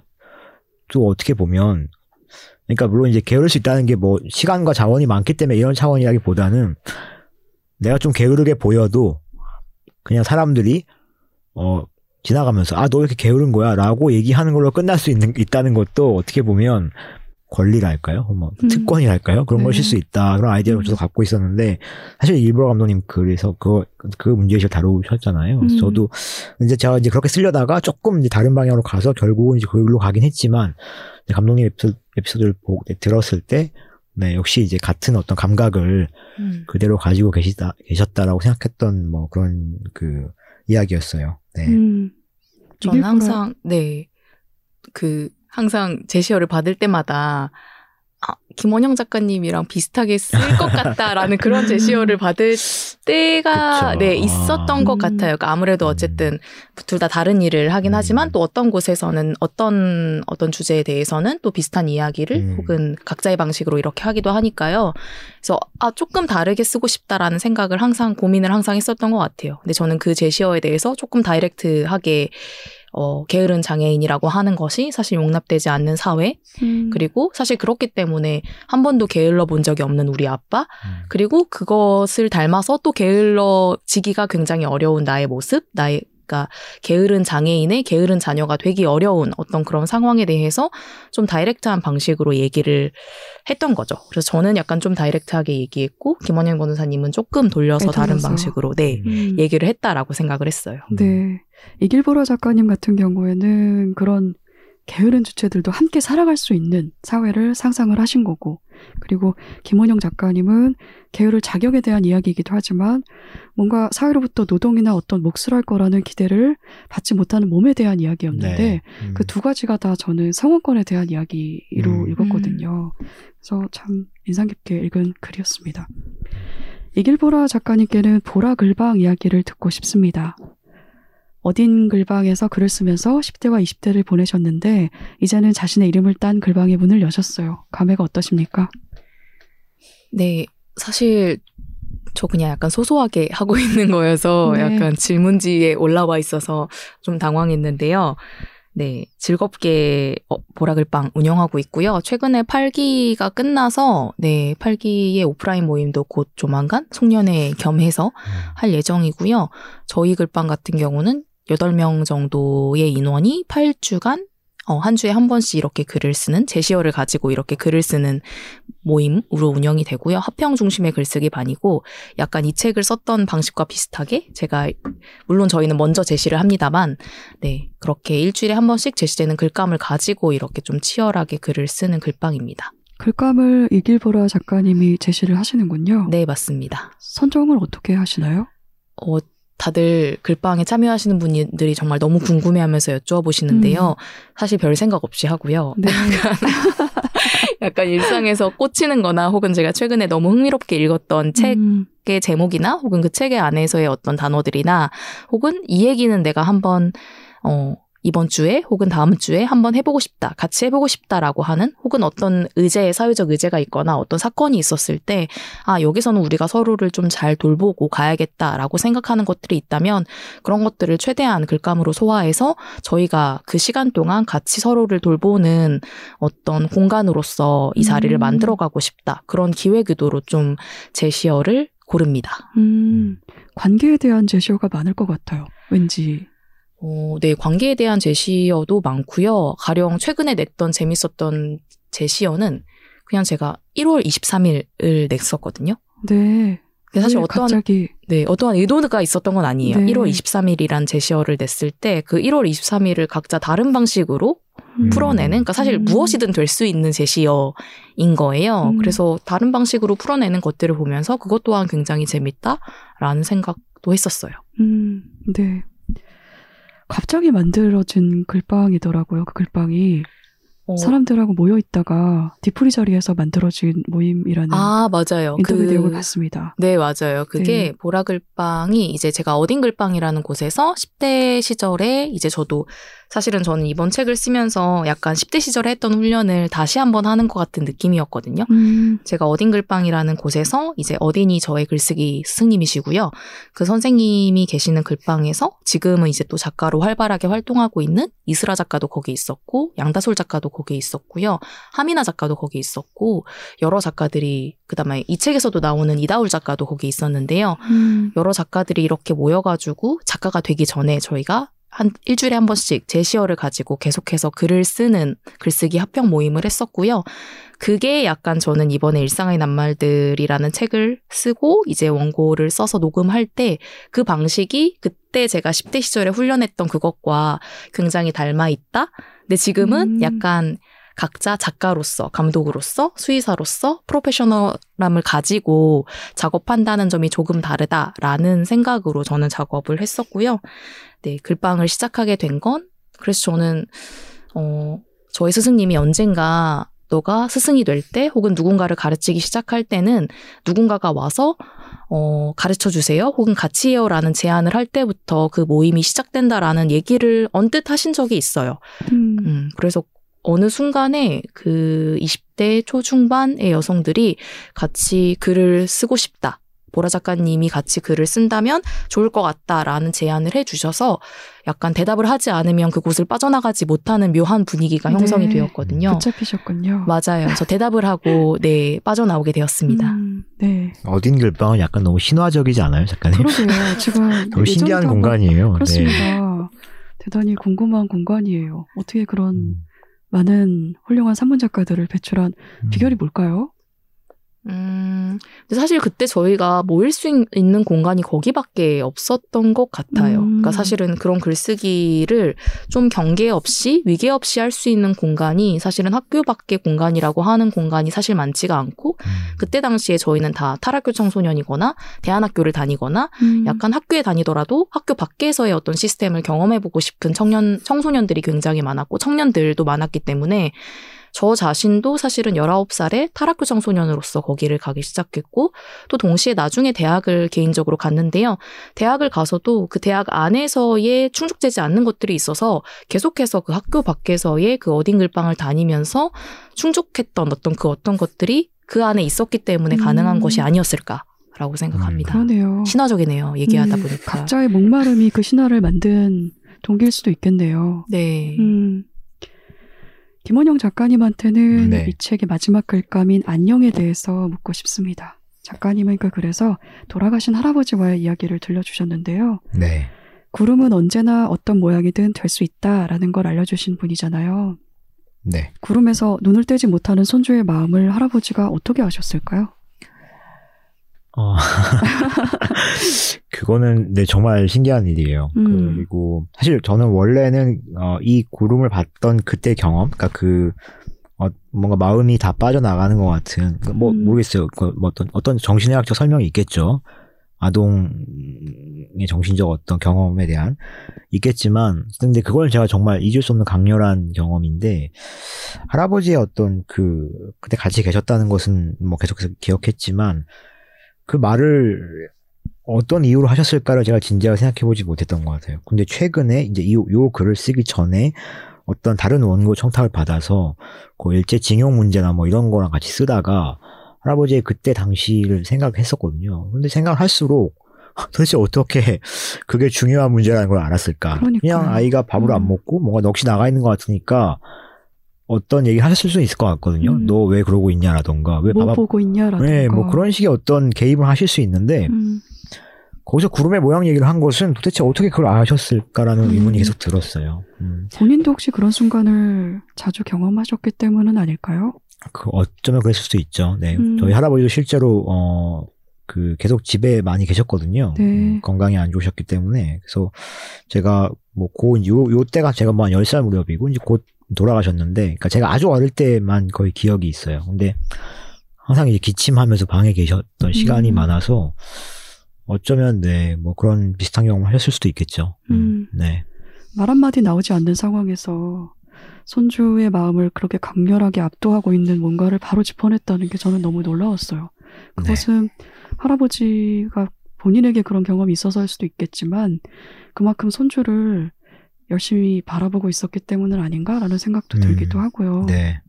어떻게 보면 그러니까 물론 이제 게으를 수 있다는 게 뭐 시간과 자원이 많기 때문에 이런 차원이라기보다는 내가 좀 게으르게 보여도 그냥 사람들이 어 지나가면서 아 너 왜 이렇게 게으른 거야라고 얘기하는 걸로 끝날 수 있는 있다는 것도 어떻게 보면 권리랄까요? 뭐 음. 특권이랄까요? 그런 네. 것일 수 있다. 그런 아이디어를 음. 저도 갖고 있었는데 사실 일부러 감독님 글에서 그, 그 문제의식을 다루셨잖아요. 그래서 음. 저도 이제 제가 이제 그렇게 쓰려다가 조금 이제 다른 방향으로 가서 결국은 이제 그 글로 가긴 했지만 감독님 에피소드, 에피소드를 보고 들었을 때 네, 역시 이제 같은 어떤 감각을 음. 그대로 가지고 계시다, 계셨다라고 생각했던 뭐 그런 그 이야기였어요. 네. 음, 전 이길보라- 항상 네. 그 항상 제시어를 받을 때마다 아, 김원영 작가님이랑 비슷하게 쓸 것 같다라는 그런 제시어를 받을 때가 그쵸. 네 있었던 것 음. 같아요. 그러니까 아무래도 음. 어쨌든 둘 다 다른 일을 하긴 음. 하지만 또 어떤 곳에서는 어떤 어떤 주제에 대해서는 또 비슷한 이야기를 음. 혹은 각자의 방식으로 이렇게 하기도 하니까요. 그래서 아 조금 다르게 쓰고 싶다라는 생각을 항상 고민을 항상 했었던 것 같아요. 근데 저는 그 제시어에 대해서 조금 다이렉트하게 어, 게으른 장애인이라고 하는 것이 사실 용납되지 않는 사회 음. 그리고 사실 그렇기 때문에 한 번도 게을러 본 적이 없는 우리 아빠 음. 그리고 그것을 닮아서 또 게을러지기가 굉장히 어려운 나의 모습 나의 그러니까 게으른 장애인의 게으른 자녀가 되기 어려운 어떤 그런 상황에 대해서 좀 다이렉트한 방식으로 얘기를 했던 거죠. 그래서 저는 약간 좀 다이렉트하게 얘기했고 김원영 변호사님은 조금 돌려서 네, 다른. 방식으로 네 음. 얘기를 했다라고 생각을 했어요. 네. 이길보라 작가님 같은 경우에는 그런 게으른 주체들도 함께 살아갈 수 있는 사회를 상상을 하신 거고, 그리고 김원영 작가님은 게으를 자격에 대한 이야기이기도 하지만 뭔가 사회로부터 노동이나 어떤 몫을 할 거라는 기대를 받지 못하는 몸에 대한 이야기였는데 네. 음. 그두 가지가 다 저는 성원권에 대한 이야기로 음. 읽었거든요. 그래서 참 인상 깊게 읽은 글이었습니다. 이길보라 작가님께는 보라 글방 이야기를 듣고 싶습니다. 어딘 글방에서 글을 쓰면서 10대와 20대를 보내셨는데 이제는 자신의 이름을 딴 글방의 문을 여셨어요. 감회가 어떠십니까? 네, 사실 저 그냥 약간 소소하게 <laughs> 하고 있는 거여서 네. 약간 질문지에 올라와 있어서 좀 당황했는데요. 네, 즐겁게 어, 보라글방 운영하고 있고요. 최근에 8기가 끝나서 네, 8기의 오프라인 모임도 곧 조만간 송년회 겸해서 음. 할 예정이고요. 저희 글방 같은 경우는 8명 정도의 인원이 8주간 어, 한 주에 한 번씩 이렇게 글을 쓰는 제시어를 가지고 이렇게 글을 쓰는 모임으로 운영이 되고요. 합평 중심의 글쓰기 반이고 약간 이 책을 썼던 방식과 비슷하게 제가 물론 저희는 먼저 제시를 합니다만 네 그렇게 일주일에 한 번씩 제시되는 글감을 가지고 이렇게 좀 치열하게 글을 쓰는 글방입니다. 글감을 이길보라 작가님이 제시를 하시는군요. 네 맞습니다. 선정을 어떻게 하시나요? 어, 다들 글방에 참여하시는 분들이 정말 너무 궁금해하면서 여쭈어보시는데요. 사실 별 생각 없이 하고요. 네. <laughs> 약간 일상에서 꽂히는 거나 혹은 제가 최근에 너무 흥미롭게 읽었던 책의 음, 제목이나 혹은 그 책의 안에서의 어떤 단어들이나 혹은 이 얘기는 내가 한번 어 이번 주에 혹은 다음 주에 한번 해보고 싶다, 같이 해보고 싶다라고 하는 혹은 어떤 의제, 사회적 의제가 있거나 어떤 사건이 있었을 때, 아, 여기서는 우리가 서로를 좀 잘 돌보고 가야겠다라고 생각하는 것들이 있다면 그런 것들을 최대한 글감으로 소화해서 저희가 그 시간 동안 같이 서로를 돌보는 어떤 공간으로서 이 자리를 음. 만들어가고 싶다. 그런 기획 의도로 좀 제시어를 고릅니다. 음, 관계에 대한 제시어가 많을 것 같아요. 왠지. 어, 네, 관계에 대한 제시어도 많고요. 가령 최근에 냈던 재밌었던 제시어는 그냥 제가 1월 23일을 냈었거든요. 네. 근데 사실 왜 어떠한 갑자기 네, 어떠한 의도가 있었던 건 아니에요. 네. 1월 23일이란 제시어를 냈을 때 그 1월 23일을 각자 다른 방식으로 음. 풀어내는, 그러니까 사실 음. 무엇이든 될 수 있는 제시어인 거예요. 음. 그래서 다른 방식으로 풀어내는 것들을 보면서 그것 또한 굉장히 재밌다라는 생각도 했었어요. 음, 네. 갑자기 만들어진 글방이더라고요. 그 글방이 어, 사람들하고 모여 있다가 뒤풀이 자리에서 만들어진 모임이라는 아, 맞아요. 인터뷰 그- 내용을 봤습니다. 네, 맞아요. 그게 네. 보라글방이 이제 제가 어딘 글방이라는 곳에서 10대 시절에 이제 저도 사실은 저는 이번 책을 쓰면서 약간 10대 시절에 했던 훈련을 다시 한번 하는 것 같은 느낌이었거든요. 음, 제가 어딘 글방이라는 곳에서 이제 어딘이 저의 글쓰기 스승님이시고요. 그 선생님이 계시는 글방에서 지금은 이제 또 작가로 활발하게 활동하고 있는 이스라 작가도 거기 있었고 양다솔 작가도 거기 있었고요. 하미나 작가도 거기 있었고 여러 작가들이 그다음에 이 책에서도 나오는 이다울 작가도 거기 있었는데요. 음, 여러 작가들이 이렇게 모여가지고 작가가 되기 전에 저희가 한 일주일에 한 번씩 제시어를 가지고 계속해서 글을 쓰는 글쓰기 합평 모임을 했었고요. 그게 약간 저는 이번에 일상의 낱말들이라는 책을 쓰고 이제 원고를 써서 녹음할 때 그 방식이 그때 제가 10대 시절에 훈련했던 그것과 굉장히 닮아 있다. 근데 지금은 음. 약간 각자 작가로서, 감독으로서, 수의사로서 프로페셔널함을 가지고 작업한다는 점이 조금 다르다라는 생각으로 저는 작업을 했었고요. 네, 글방을 시작하게 된 건 그래서 저는 어 저희 스승님이 언젠가 너가 스승이 될 때 혹은 누군가를 가르치기 시작할 때는 누군가가 와서 어 가르쳐 주세요 혹은 같이 해요라는 제안을 할 때부터 그 모임이 시작된다라는 얘기를 언뜻 하신 적이 있어요. 음, 음, 그래서 어느 순간에 그 20대 초중반의 여성들이 같이 글을 쓰고 싶다. 보라 작가님이 같이 글을 쓴다면 좋을 것 같다라는 제안을 해주셔서 약간 대답을 하지 않으면 그곳을 빠져나가지 못하는 묘한 분위기가 형성이 네. 되었거든요. 붙잡히셨군요. 맞아요. 그래서 대답을 하고 네 빠져나오게 되었습니다. 음, 네. 어딘 글방은 약간 너무 신화적이지 않아요, 작가님? 그러게요. <laughs> 지금 너무 신기한 공간이에요. 한번- 그렇습니다. 대단히 궁금한 공간이에요. 어떻게 그런 네. 음, 많은 훌륭한 산문 작가들을 배출한 음. 비결이 뭘까요? 음, 근데 사실 그때 저희가 모일 수 있- 있는 공간이 거기밖에 없었던 것 같아요. 음. 그러니까 사실은 그런 글쓰기를 좀 경계 없이 위계 없이 할 수 있는 공간이 사실은 학교 밖의 공간이라고 하는 공간이 사실 많지가 않고 음. 그때 당시에 저희는 다 탈학교 청소년이거나 대안학교를 다니거나 음, 약간 학교에 다니더라도 학교 밖에서의 어떤 시스템을 경험해보고 싶은 청년, 청소년들이 굉장히 많았고 청년들도 많았기 때문에 저 자신도 사실은 19살에 탈학교 청소년으로서 거기를 가기 시작했고 또 동시에 나중에 대학을 개인적으로 갔는데요. 대학을 가서도 그 대학 안에서의 충족되지 않는 것들이 있어서 계속해서 그 학교 밖에서의 그 어딘 글방을 다니면서 충족했던 어떤 그 어떤 것들이 그 안에 있었기 때문에 음. 가능한 것이 아니었을까 라고 생각합니다. 그러네요. 신화적이네요. 얘기하다 음, 보니까. 각자의 목마름이 그 신화를 만든 동기일 수도 있겠네요. 네. 음. 김원영 작가님한테는 네. 이 책의 마지막 글감인 안녕에 대해서 묻고 싶습니다. 작가님은 그 글에서 돌아가신 할아버지와의 이야기를 들려주셨는데요. 네. 구름은 언제나 어떤 모양이든 될 수 있다라는 걸 알려주신 분이잖아요. 네. 구름에서 눈을 떼지 못하는 손주의 마음을 할아버지가 어떻게 아셨을까요? 어. <laughs> 그거는 네 정말 신기한 일이에요. 음. 그리고 사실 저는 원래는 어, 이 구름을 봤던 그때 경험, 그러니까 그 어, 뭔가 마음이 다 빠져나가는 것 같은 그뭐 음. 모르겠어요. 그 뭐 어떤 어떤 정신의학적 설명이 있겠죠. 아동의 정신적 어떤 경험에 대한 있겠지만 근데 그걸 제가 정말 잊을 수 없는 강렬한 경험인데 할아버지의 어떤 그 그때 같이 계셨다는 것은 뭐 계속해서 기억했지만 그 말을 어떤 이유로 하셨을까를 제가 진지하게 생각해보지 못했던 것 같아요. 근데 최근에 이제 이, 요 글을 쓰기 전에 어떤 다른 원고 청탁을 받아서 그 일제 징용 문제나 뭐 이런 거랑 같이 쓰다가 할아버지의 그때 당시를 생각했었거든요. 근데 생각을 할수록 <laughs> 도대체 어떻게 그게 중요한 문제라는 걸 알았을까? 그러니까요. 냥 아이가 밥을 안 음. 먹고 뭔가 넋이 나가 있는 것 같으니까 어떤 얘기 하셨을 수 있을 것 같거든요. 음. 너왜 그러고 있냐라던가 왜뭐밥 안- 보고 있냐라든가. 네, 뭐 그런 식의 어떤 개입을 하실 수 있는데 음, 거기서 구름의 모양 얘기를 한 것은 도대체 어떻게 그걸 아셨을까라는 음. 의문이 계속 들었어요. 음. 본인도 혹시 그런 순간을 자주 경험하셨기 때문은 아닐까요? 그 어쩌면 그랬을 수도 있죠. 네, 음. 저희 할아버지도 실제로 어. 그 계속 집에 많이 계셨거든요. 네. 음, 건강이 안 좋으셨기 때문에 그래서 제가 뭐 고 요 요 때가 제가 뭐 한 10살 무렵이고 이제 곧 돌아가셨는데 그러니까 제가 아주 어릴 때만 거의 기억이 있어요. 근데 항상 이제 기침하면서 방에 계셨던 시간이 음. 많아서 어쩌면 네 뭐 그런 비슷한 경험을 하셨을 수도 있겠죠. 음. 네. 말 한마디 나오지 않는 상황에서 손주의 마음을 그렇게 강렬하게 압도하고 있는 뭔가를 바로 짚어냈다는 게 저는 너무 놀라웠어요. 그것은 할아버지가 본인에게 그런 경험이 있어서일 수도 있겠지만 그만큼 손주를 열심히 바라보고 있었기 때문은 아닌가라는 생각도 음, 들기도 하고요. 네.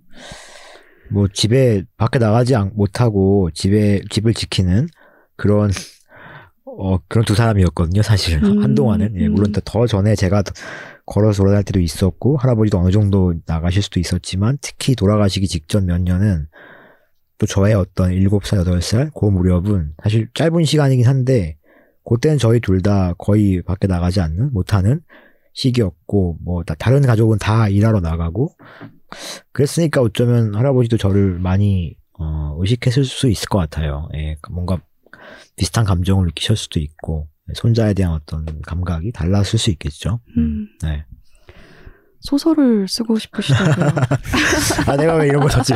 뭐 집에 밖에 나가지 않- 못하고 집에 집을 지키는 그런 어 그런 두 사람이었거든요. 사실 음, 한동안은 예, 물론 음. 더- 더 전에 제가 걸어서 돌아다닐 때도 있었고 할아버지도 어느 정도 나가실 수도 있었지만 특히 돌아가시기 직전 몇 년은 또 저의 어떤 7살, 8살 그 무렵은 사실 짧은 시간이긴 한데 그때는 저희 둘 다 거의 밖에 나가지 않는 못하는 시기였고 뭐 다- 다른 가족은 다 일하러 나가고 그랬으니까 어쩌면 할아버지도 저를 많이 어, 의식했을 수 있을 것 같아요. 예, 뭔가 비슷한 감정을 느끼실 수도 있고 손자에 대한 어떤 감각이 달랐을 수 있겠죠. 음, 네. 소설을 쓰고 싶으시다고요. <laughs> 아 내가 왜 이런 걸 썼지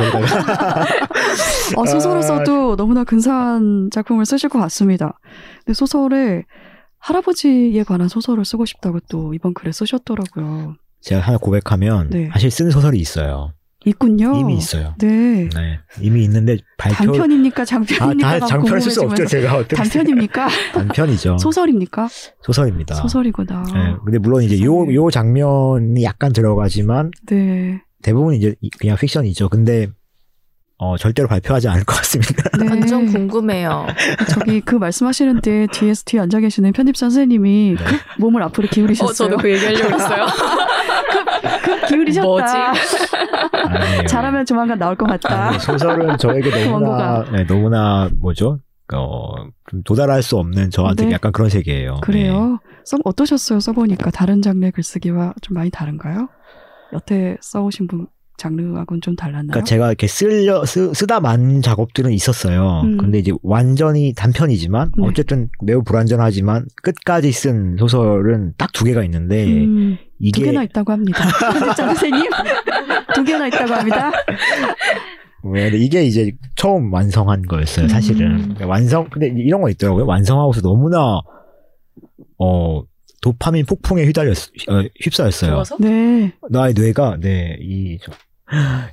어, 소설을 써도 너무나 근사한 작품을 쓰실 것 같습니다. 근데 소설에 할아버지에 관한 소설을 쓰고 싶다고 또 이번 글에 쓰셨더라고요. 제가 하나 고백하면 네. 사실 쓴 소설이 있어요. 있군요. 이미 있어요. 네. 네, 이미 있는데 발표 단편입니까? 아, 장편입니까? 다 장편을 쓸수 없죠. 제가 어떻게 단편입니까? <laughs> 단편이죠. 소설입니까? 소설입니다. 소설이구나. 네, 근데 물론 이제 요, 세상에. 요 장면이 약간 들어가지만 네. 대부분 이제 이- 그냥 픽션이죠. 근데 어, 절대로 발표하지 않을 것 같습니다. 네. 완전 궁금해요. <laughs> 저기 그 말씀하시는데 뒤에서 뒤에 앉아 계시는 편집 선생님이 네. 몸을 앞으로 기울이셨어요. 어, 저도 그 얘기하려고 했어요. 기울이셨다. 뭐지? 아니에요. 잘하면 조만간 나올 것 같다. 아니, 소설은 저에게 <laughs> 너무나. 네, 너무나 뭐죠? 어, 좀 도달할 수 없는 저한테 네. 약간 그런 세계예요. 네. 그래요. 써, 어떠셨어요? 써보니까 다른 장르의 글쓰기와 좀 많이 다른가요? 여태 써오신 분 장르하고는 좀 달랐나요? 그러니까 제가 이렇게 쓰려 쓰, 쓰다 만 작업들은 있었어요. 음. 근데 이제 완전히 단편이지만 네. 어쨌든 매우 불완전하지만 끝까지 쓴 소설은 딱 두 개가 있는데 음, 이게 두 개나 있다고 합니다. <laughs> 편집장 선생님 두 개나 있다고 합니다. 왜, 근데 이게 이제 처음 완성한 거였어요, 사실은. 음. 그러니까 완성, 근데 이런 거 있더라고요. 완성하고서 너무나, 어, 도파민 폭풍에 휘달렸, 어, 휩싸였어요. 좋아서? 네, 나의 뇌가, 네, 이, 저,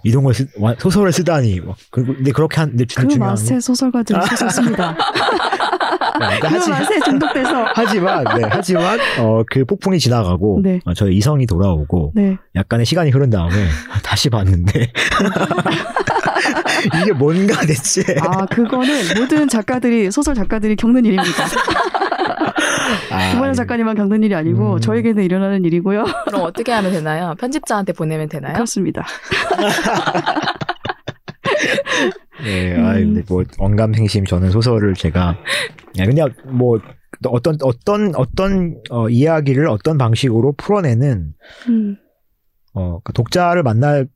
이런 걸 쓰, 와- 소설을 쓰다니. 막, 그리고, 근데 그렇게 한, 근데 그 중요한 맛에 소설가들이 쓰셨습니다. 네, <laughs> 그 하지, 맛에 중독돼서. 하지만, 네, 하지만, 어, 그 폭풍이 지나가고, 네. 어, 저의 이성이 돌아오고, 네, 약간의 시간이 흐른 다음에, 다시 봤는데, <laughs> <laughs> 이게 뭔가 대체. 아 그거는 모든 작가들이 소설 작가들이 겪는 일입니다. <laughs> 아, 김원현 작가님만 겪는 일이 아니고 음. 저에게는 일어나는 일이고요. 그럼 어떻게 하면 되나요? 편집자한테 보내면 되나요? 그렇습니다. <laughs> 네, 음. 아이, 근데 뭐, 언감생심 저는 소설을 제가, 야, 그냥 뭐, 어떤, 어떤, 어떤, 어, 이야기를 어떤 방식으로 풀어내는, 음, 어, 그 독자를 만날,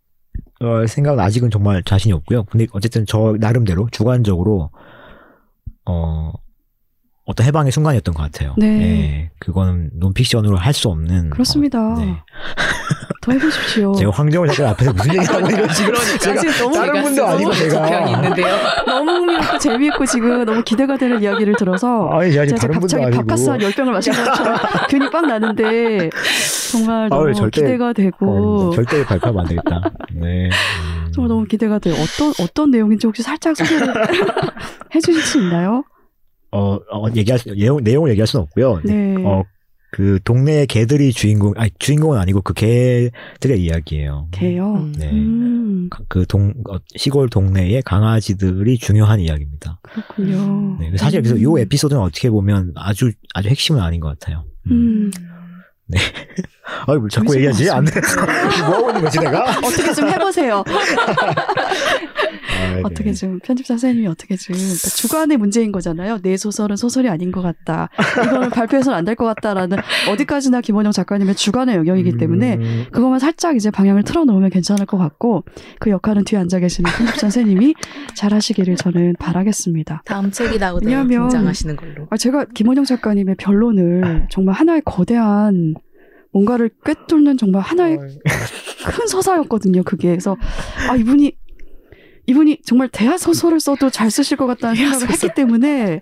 어, 생각은 아직은 정말 자신이 없고요. 근데 어쨌든 저 나름대로 주관적으로, 어, 어떤 해방의 순간이었던 것 같아요. 네. 예, 그거는 논픽션으로 할 수 없는. 그렇습니다. 어, 네. <laughs> 더 해보십시오. 제가 황정호 작가 앞에서 무슨 얘기하고 있는 지금. 제가 지금 너무 다른 분도 아니고 제가. 있는데요. 너무 흥미롭고 재미있고 지금 너무 기대가 되는 이야기를 들어서 아니, 지금 제가 갑자기 아니고. 바카스 한 10병을 마신 것처럼 <laughs> 괜히 빵 나는데 정말 너무 아유, 절대- 기대가 되고 어, 절대 발표하면 안 되겠다. 네. 음. 정말 너무 기대가 돼요. 어떤 어떤 내용인지 혹시 살짝 소개를 <laughs> 해주실 수 있나요? 어, 어, 얘기할 수, 내용, 내용을 얘기할 수는 없고요. 네. 어, 그 동네 개들이 주인공, 아니, 주인공은 아니고 그 개들의 이야기예요. 개요. 음. 네. 음, 그 동, 어, 시골 동네의 강아지들이 중요한 이야기입니다. 그렇군요. 네. 사실 그래서 요 에피소드는 어떻게 보면 아주, 아주 핵심은 아닌 것 같아요. 음, <laughs> 아유, 뭐 자꾸 얘기하지? 것안 돼. <laughs> 뭐 하고 있는 거지, 내가? 어떻게 좀 해보세요. <laughs> 아, 네. 어떻게 좀 편집자 선생님이 어떻게 좀 그러니까 주관의 문제인 거잖아요. 내 소설은 소설이 아닌 것 같다. 이거는 발표해서는 안 될 것 같다라는 어디까지나 김원영 작가님의 주관의 영역이기 때문에 음, 그것만 살짝 이제 방향을 틀어놓으면 괜찮을 것 같고 그 역할은 뒤에 앉아 계시는 편집자 선생님이 잘하시기를 저는 바라겠습니다. 다음 책이라고 왜냐하면- 긴장하시는 걸로. 아, 제가 김원영 작가님의 변론을 정말 하나의 거대한 뭔가를 꿰뚫는 정말 하나의 큰 서사였거든요. 그게 그래서 아 이분이 이분이 정말 대하 소설을 써도 잘 쓰실 것 같다는 생각을 했기 때문에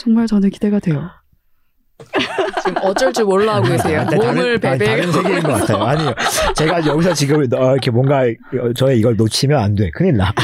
정말 저는 기대가 돼요. 지금 어쩔 줄 몰라 하고 계세요. 몸을 다른, 아니, 베베. 다른 세계인 것 같아요. 아니요. 제가 여기서 지금 어, 이렇게 뭔가 어, 저의 이걸 놓치면 안 돼. 큰일 나. <laughs>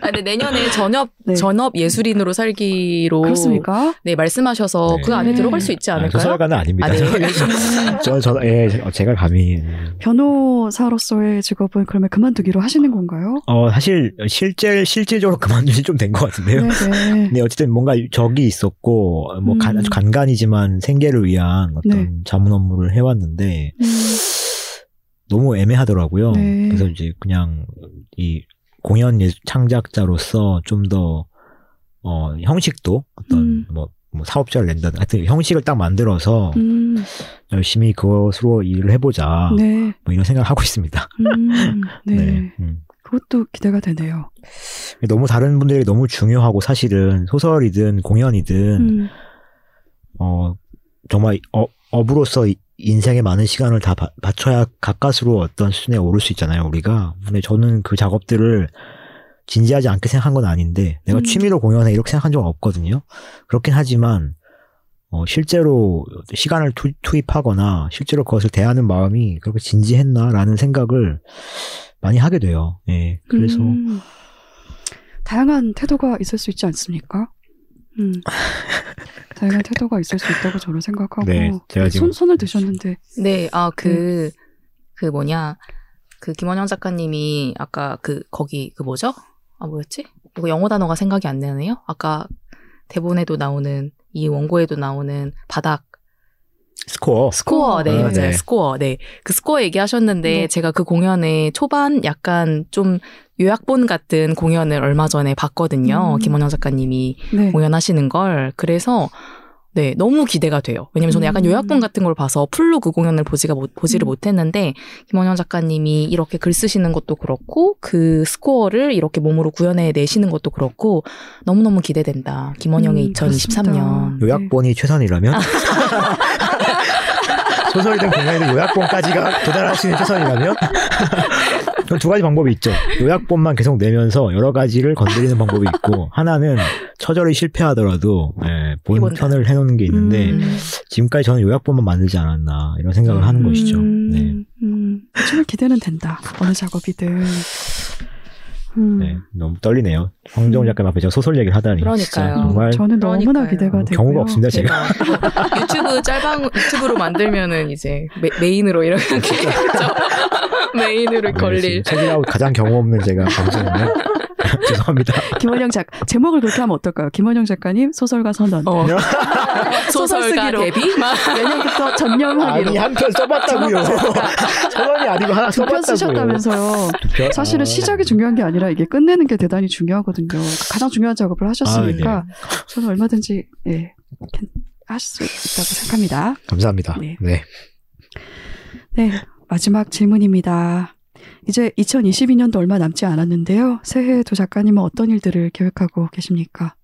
아, 근데 내년에 전업 네. 전업 예술인으로 살기로 그렇습니까? 네 말씀하셔서 네. 그 안에 네. 들어갈 수 있지 아, 않을까요? 소설가는 아닙니다. 아, 네. <laughs> 저, 저, 예, 제가 감히. 변호사로서의 직업은 그러면 그만두기로 하시는 건가요? 어, 사실, 실제, 실질적으로 그만둔 지좀 된 것 같은데요. 네네. <laughs> 네, 어쨌든 뭔가 적이 있었고, 뭐, 간, 음. 간간이지 만 생계를 위한 어떤 네. 자문 업무를 해왔는데, 음, 너무 애매하더라고요. 네. 그래서 이제 그냥 이 공연 예- 창작자로서 좀 더, 어, 형식도 어떤 음. 뭐, 뭐 사업자를 낸다든 하여튼 형식을 딱 만들어서 음, 열심히 그것으로 일을 해보자. 네. 뭐 이런 생각을 하고 있습니다. 음, 네. <laughs> 음. 그것도 기대가 되네요. 너무 다른 분들이 너무 중요하고 사실은 소설이든 공연이든 음, 어 정말 어, 업으로서 이- 인생의 많은 시간을 다 바, 바쳐야 가까스로 어떤 수준에 오를 수 있잖아요 우리가 근데 저는 그 작업들을 진지하지 않게 생각한 건 아닌데 내가 음. 취미로 공연해 이렇게 생각한 적은 없거든요 그렇긴 하지만 어, 실제로 시간을 투, 투입하거나 실제로 그것을 대하는 마음이 그렇게 진지했나라는 생각을 많이 하게 돼요 예 그래서 음, 다양한 태도가 있을 수 있지 않습니까? 음, <laughs> 다양한 태도가 있을 수 있다고 저는 생각하고 네, 제가 지금- 손, 손을 드셨는데 네, 아, 그, 그 뭐냐. 그 김원영 작가님이 아까 그, 거기, 그 뭐죠? 아 뭐였지? 이거 영어 단어가 생각이 안 나네요. 아까 대본에도 나오는 이 원고에도 나오는 바닥 스코어. 스코어, 네, 아, 맞아요. 네. 스코어, 네. 그 스코어 얘기하셨는데, 네. 제가 그 공연에 초반 약간 좀 요약본 같은 공연을 얼마 전에 봤거든요. 음. 김원영 작가님이 네. 공연하시는 걸. 그래서, 네, 너무 기대가 돼요. 왜냐면 저는 약간 음. 요약본 같은 걸 봐서 풀로 그 공연을 보지가 못, 보지를 음. 못했는데, 김원영 작가님이 이렇게 글 쓰시는 것도 그렇고, 그 스코어를 이렇게 몸으로 구현해 내시는 것도 그렇고, 너무너무 기대된다. 김원영의 음, 2023년. 그렇습니다. 요약본이 최선이라면? <laughs> 소설이든 공연이든 요약본까지가 도달할 수 있는 최선이라면? <laughs> 그럼 두 가지 방법이 있죠. 요약본만 계속 내면서 여러 가지를 건드리는 방법이 있고, 하나는 처절히 실패하더라도, 예, 본. 편을 해놓는 게 있는데, 음. 지금까지 저는 요약본만 만들지 않았나, 이런 생각을 하는 것이죠. 음, 네. 음, 정말 기대는 된다. 어느 작업이든. 음, 네, 너무 떨리네요. 황정훈 작가 앞에 제가 소설 얘기를 하다니. 그러니까요. 정말 저는 너무나 그러니까요. 기대가 되고요. 경우가 없습니다, 제가. 제가 <laughs> 유튜브 짤방 유튜브로 만들면은 이제 메, 인으로 이렇게? 메인으로 <laughs> 걸릴 책이라고 가장 경험 없는 제가 방송을 <laughs> 죄송합니다. <laughs> 김원영 작 제목을 그렇게 하면 어떨까요? 김원영 작가님 소설가 선언. 어, <laughs> 소설 쓰기로. 데뷔 막 내년부터 전념하기로 아니 한 편 써봤다고요. 천원이 아니고 하나 두편 써봤다고요. 쓰셨다면서요. 두 편? 사실은 아, 시작이 중요한 게 아니라 이게 끝내는 게 대단히 중요하거든요. 가장 중요한 작업을 하셨으니까 아, 저는 얼마든지 예, 괜- 하실 수 있다고 생각합니다. 감사합니다. 네. 네. 네, 마지막 질문입니다. 이제 2022년도 얼마 남지 않았는데요. 새해 두 작가님은 어떤 일들을 계획하고 계십니까?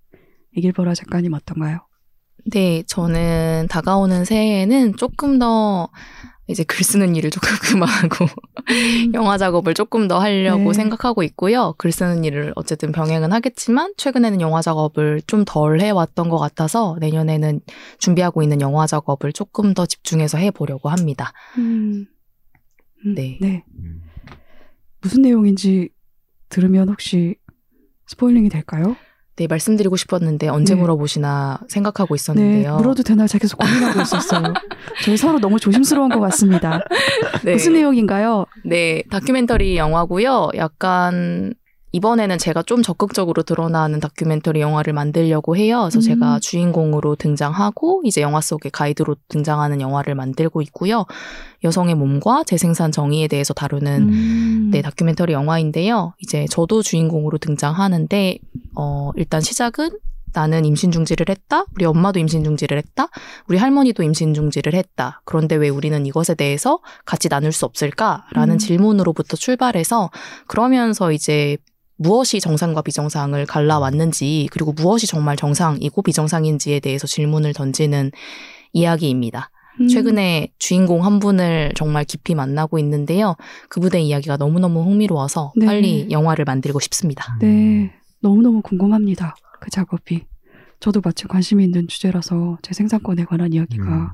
이길보라 작가님 어떤가요? 네, 저는 다가오는 새해에는 조금 더 이제 글 쓰는 일을 조금 <laughs> 그만하고 영화 작업을 조금 더 하려고 네. 생각하고 있고요. 글 쓰는 일을 어쨌든 병행은 하겠지만 최근에는 영화 작업을 좀 덜 해왔던 것 같아서 내년에는 준비하고 있는 영화 작업을 조금 더 집중해서 해보려고 합니다. 음, 음, 네. 네. 무슨 내용인지 들으면 혹시 스포일링이 될까요? 네, 말씀드리고 싶었는데 언제 네. 물어보시나 생각하고 네, 있었는데요. 물어도 되나 제가 계속 고민하고 있었어요. <laughs> 저희 서로 너무 조심스러운 것 같습니다. 네. 무슨 내용인가요? 네, 다큐멘터리 영화고요. 약간 이번에는 제가 좀 적극적으로 드러나는 다큐멘터리 영화를 만들려고 해요. 그래서 음. 제가 주인공으로 등장하고 이제 영화 속의 가이드로 등장하는 영화를 만들고 있고요. 여성의 몸과 재생산 정의에 대해서 다루는 음, 네, 다큐멘터리 영화인데요. 이제 저도 주인공으로 등장하는데 어, 일단 시작은 나는 임신 중지를 했다. 우리 엄마도 임신 중지를 했다. 우리 할머니도 임신 중지를 했다. 그런데 왜 우리는 이것에 대해서 같이 나눌 수 없을까라는 음. 질문으로부터 출발해서 그러면서 이제 무엇이 정상과 비정상을 갈라왔는지 그리고 무엇이 정말 정상이고 비정상인지에 대해서 질문을 던지는 이야기입니다. 음, 최근에 주인공 한 분을 정말 깊이 만나고 있는데요. 그분의 이야기가 너무너무 흥미로워서 네. 빨리 영화를 만들고 싶습니다. 네, 너무너무 궁금합니다. 그 작업이. 저도 마침 관심이 있는 주제라서 제 생산권에 관한 이야기가 음.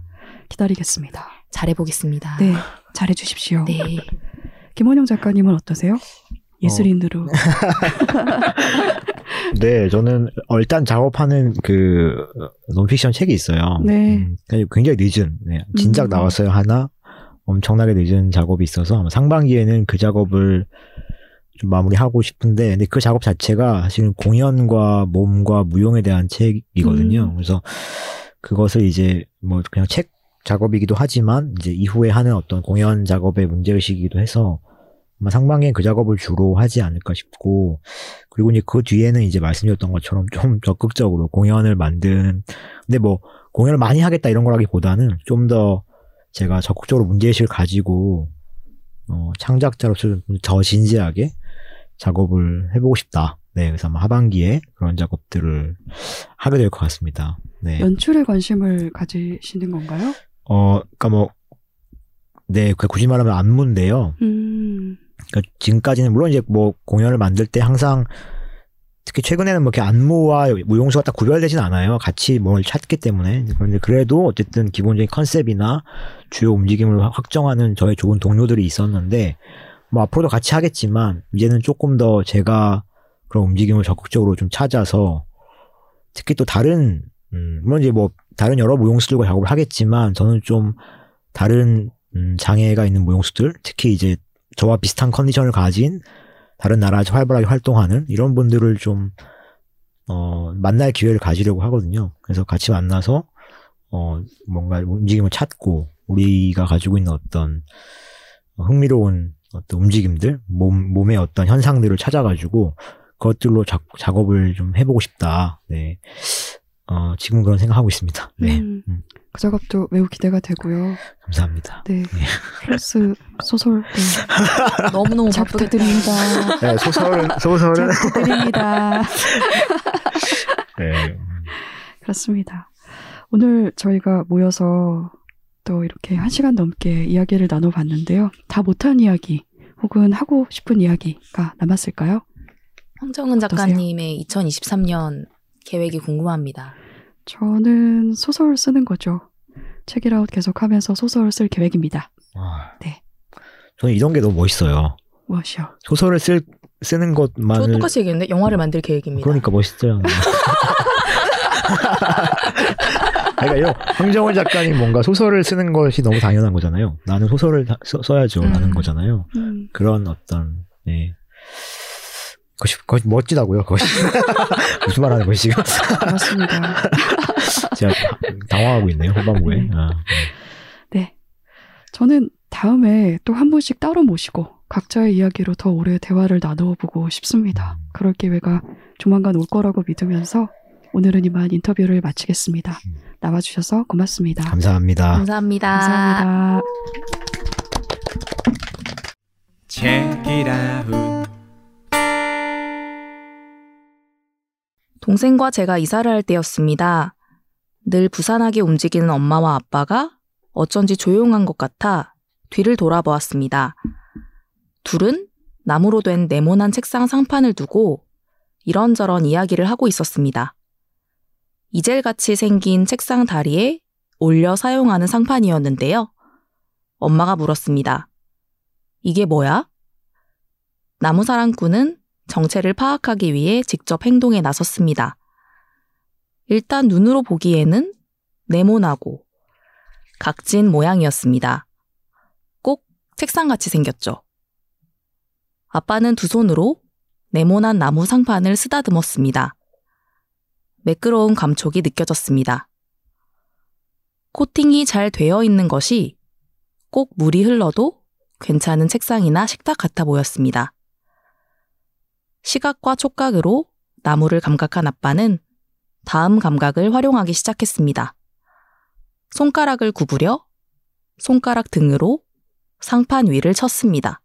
기다리겠습니다. 잘해보겠습니다. 네, 잘해주십시오. 네. 김원영 작가님은 어떠세요? 예술인으로. <laughs> 네, 저는 어, 일단 작업하는 그 논픽션 책이 있어요. 네. 음, 굉장히 늦은, 네, 진작 음. 나왔어요 하나 엄청나게 늦은 작업이 있어서 상반기에는 그 작업을 좀 마무리하고 싶은데, 근데 그 작업 자체가 사실은 공연과 몸과 무용에 대한 책이거든요. 음. 그래서 그것을 이제 뭐 그냥 책 작업이기도 하지만 이제 이후에 하는 어떤 공연 작업의 문제의식이기도 해서 아마 상반기엔 그 작업을 주로 하지 않을까 싶고 그리고 이제 그 뒤에는 이제 말씀드렸던 것처럼 좀 <laughs> 적극적으로 공연을 만드는 근데 뭐 공연을 많이 하겠다 이런 거라기보다는 좀 더 제가 적극적으로 문제의식을 가지고 어, 창작자로서 좀 더 진지하게 작업을 해보고 싶다. 네, 그래서 아마 하반기에 그런 작업들을 하게 될 것 같습니다. 네. 연출에 관심을 가지시는 건가요? 어, 그니까 뭐, 네, 그 굳이 말하면 안무인데요. 음, 그러니까 지금까지는 물론 이제 뭐 공연을 만들 때 항상 특히 최근에는 뭐 이렇게 안무와 무용수가 딱 구별되진 않아요. 같이 뭘 찾기 때문에. 그런데 그래도 어쨌든 기본적인 컨셉이나 주요 움직임을 확- 확정하는 저의 좋은 동료들이 있었는데 뭐 앞으로도 같이 하겠지만 이제는 조금 더 제가 그런 움직임을 적극적으로 좀 찾아서 특히 또 다른 음, 물론 이제 뭐 다른 여러 무용수들과 작업을 하겠지만 저는 좀 다른 음, 장애가 있는 무용수들 특히 이제 저와 비슷한 컨디션을 가진 다른 나라에서 활발하게 활동하는 이런 분들을 좀 어, 만날 기회를 가지려고 하거든요. 그래서 같이 만나서 어, 뭔가 움직임을 찾고 우리가 가지고 있는 어떤 흥미로운 어떤 움직임들, 몸, 몸의 어떤 현상들을 찾아가지고 그것들로 작, 작업을 좀 해보고 싶다. 네. 어, 지금 그런 생각하고 있습니다. 네. 음, 음. 그 작업도 매우 기대가 되고요. 감사합니다. 네. 플러스 소설 네. <laughs> 너무너무 잘 바쁘게 부탁드립니다. 네, 소설은, 소설은. 잘 부탁드립니다. <laughs> 네. 그렇습니다. 오늘 저희가 모여서 또 이렇게 한 시간 넘게 이야기를 나눠봤는데요. 다 못한 이야기 혹은 하고 싶은 이야기가 남았을까요? 황정은 어떠세요? 작가님의 2023년 계획이 궁금합니다. 저는 소설 쓰는 거죠. 책이라웃 계속하면서 소설 쓸 계획입니다. 아, 네. 저는 이런 게 너무 멋있어요. 무엇이요? 소설을 쓸, 쓰는 저 것만을. 똑같이 얘기했는데 영화를 만들 계획입니다. 그러니까 멋있어요. <laughs> 그러니까 이런 황정원 작가님 뭔가 소설을 쓰는 것이 너무 당연한 거잖아요. 나는 소설을 다- 써, 써야죠. 음. 라는 거잖아요. 음, 그런 어떤, 네. 그것이, 그것이 멋지다고요, 그것이. <laughs> 무슨 말 하는 거지, 지금? 그렇습니다. 제가 당황하고 있네요, 후반부에. 네. 아, 네. 저는 다음에 또 한 분씩 따로 모시고 각자의 이야기로 더 오래 대화를 나눠보고 싶습니다. 그럴 기회가 조만간 올 거라고 믿으면서 오늘은 이만 인터뷰를 마치겠습니다. 나와주셔서 고맙습니다. 감사합니다. 감사합니다. 감사합니다. 동생과 제가 이사를 할 때였습니다. 늘 부산하게 움직이는 엄마와 아빠가 어쩐지 조용한 것 같아 뒤를 돌아보았습니다. 둘은 나무로 된 네모난 책상 상판을 두고 이런저런 이야기를 하고 있었습니다. 이젤같이 생긴 책상 다리에 올려 사용하는 상판이었는데요. 엄마가 물었습니다. 이게 뭐야? 나무사랑꾼은 정체를 파악하기 위해 직접 행동에 나섰습니다. 일단 눈으로 보기에는 네모나고 각진 모양이었습니다. 꼭 책상같이 생겼죠. 아빠는 두 손으로 네모난 나무 상판을 쓰다듬었습니다. 매끄러운 감촉이 느껴졌습니다. 코팅이 잘 되어 있는 것이 꼭 물이 흘러도 괜찮은 책상이나 식탁 같아 보였습니다. 시각과 촉각으로 나무를 감각한 아빠는 다음 감각을 활용하기 시작했습니다. 손가락을 구부려 손가락 등으로 상판 위를 쳤습니다.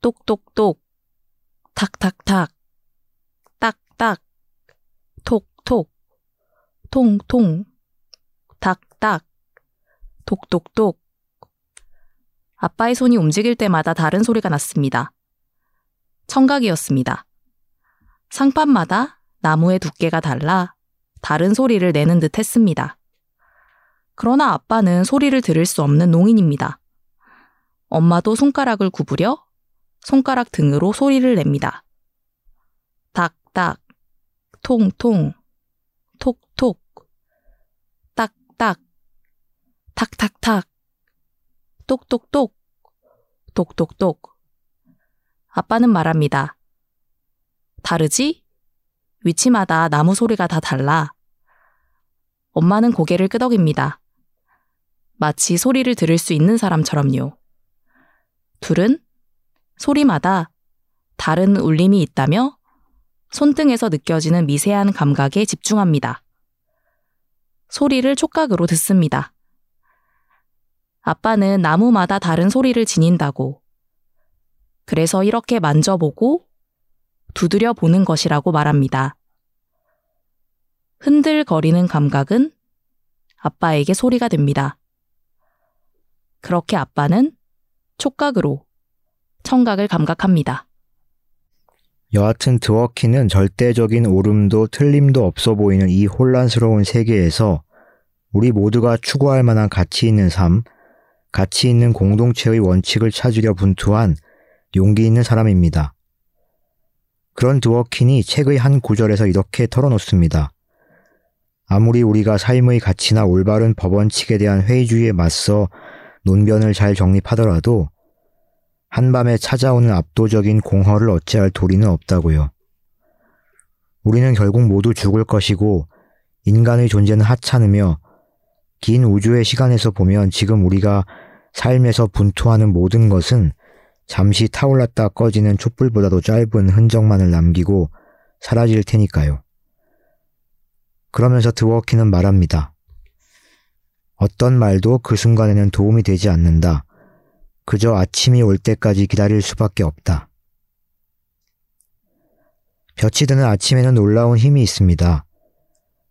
똑똑똑, 탁탁탁, 딱딱, 톡톡, 통통, 탁딱, 똑똑똑. 아빠의 손이 움직일 때마다 다른 소리가 났습니다. 청각이었습니다. 상판마다 나무의 두께가 달라 다른 소리를 내는 듯 했습니다. 그러나 아빠는 소리를 들을 수 없는 농인입니다. 엄마도 손가락을 구부려 손가락 등으로 소리를 냅니다. 딱딱, 통통, 톡톡, 딱딱, 탁탁탁, 똑똑똑, 똑똑똑. 아빠는 말합니다. 다르지? 위치마다 나무 소리가 다 달라. 엄마는 고개를 끄덕입니다. 마치 소리를 들을 수 있는 사람처럼요. 둘은 소리마다 다른 울림이 있다며 손등에서 느껴지는 미세한 감각에 집중합니다. 소리를 촉각으로 듣습니다. 아빠는 나무마다 다른 소리를 지닌다고. 그래서 이렇게 만져보고 두드려 보는 것이라고 말합니다. 흔들거리는 감각은 아빠에게 소리가 됩니다. 그렇게 아빠는 촉각으로 청각을 감각합니다. 여하튼 드워키는 절대적인 옳음도 틀림도 없어 보이는 이 혼란스러운 세계에서 우리 모두가 추구할 만한 가치 있는 삶, 가치 있는 공동체의 원칙을 찾으려 분투한 용기 있는 사람입니다. 그런 드워킨이 책의 한 구절에서 이렇게 털어놓습니다. 아무리 우리가 삶의 가치나 올바른 법원칙에 대한 회의주의에 맞서 논변을 잘 정립하더라도 한밤에 찾아오는 압도적인 공허를 어찌할 도리는 없다고요. 우리는 결국 모두 죽을 것이고 인간의 존재는 하찮으며 긴 우주의 시간에서 보면 지금 우리가 삶에서 분투하는 모든 것은 잠시 타올랐다 꺼지는 촛불보다도 짧은 흔적만을 남기고 사라질 테니까요. 그러면서 드워키는 말합니다. 어떤 말도 그 순간에는 도움이 되지 않는다. 그저 아침이 올 때까지 기다릴 수밖에 없다. 볕이 드는 아침에는 놀라운 힘이 있습니다.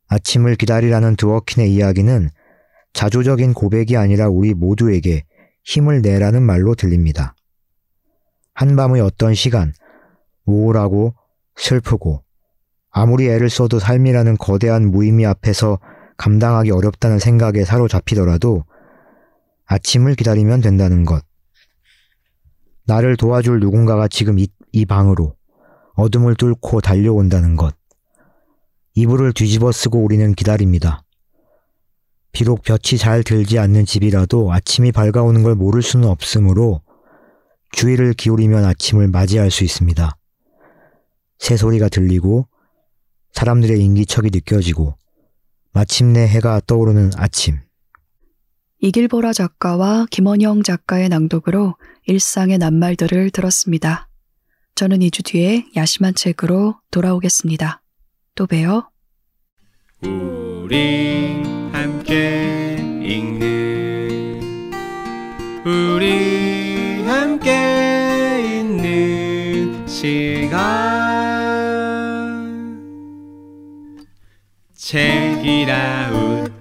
아침을 기다리라는 드워킨의 이야기는 자조적인 고백이 아니라 우리 모두에게 힘을 내라는 말로 들립니다. 한밤의 어떤 시간, 우울하고 슬프고 아무리 애를 써도 삶이라는 거대한 무의미 앞에서 감당하기 어렵다는 생각에 사로잡히더라도 아침을 기다리면 된다는 것. 나를 도와줄 누군가가 지금 이, 이 방으로 어둠을 뚫고 달려온다는 것. 이불을 뒤집어 쓰고 우리는 기다립니다. 비록 볕이 잘 들지 않는 집이라도 아침이 밝아오는 걸 모를 수는 없으므로 주의를 기울이면 아침을 맞이할 수 있습니다. 새소리가 들리고 사람들의 인기척이 느껴지고 마침내 해가 떠오르는 아침. 이길보라 작가와 김원영 작가의 낭독으로 일상의 낱말들을 들었습니다. 저는 2주 뒤에 야심한 책으로 돌아오겠습니다. 또 봬요. 우리 함께 읽는 우리 함께 있는 시간. 책이라운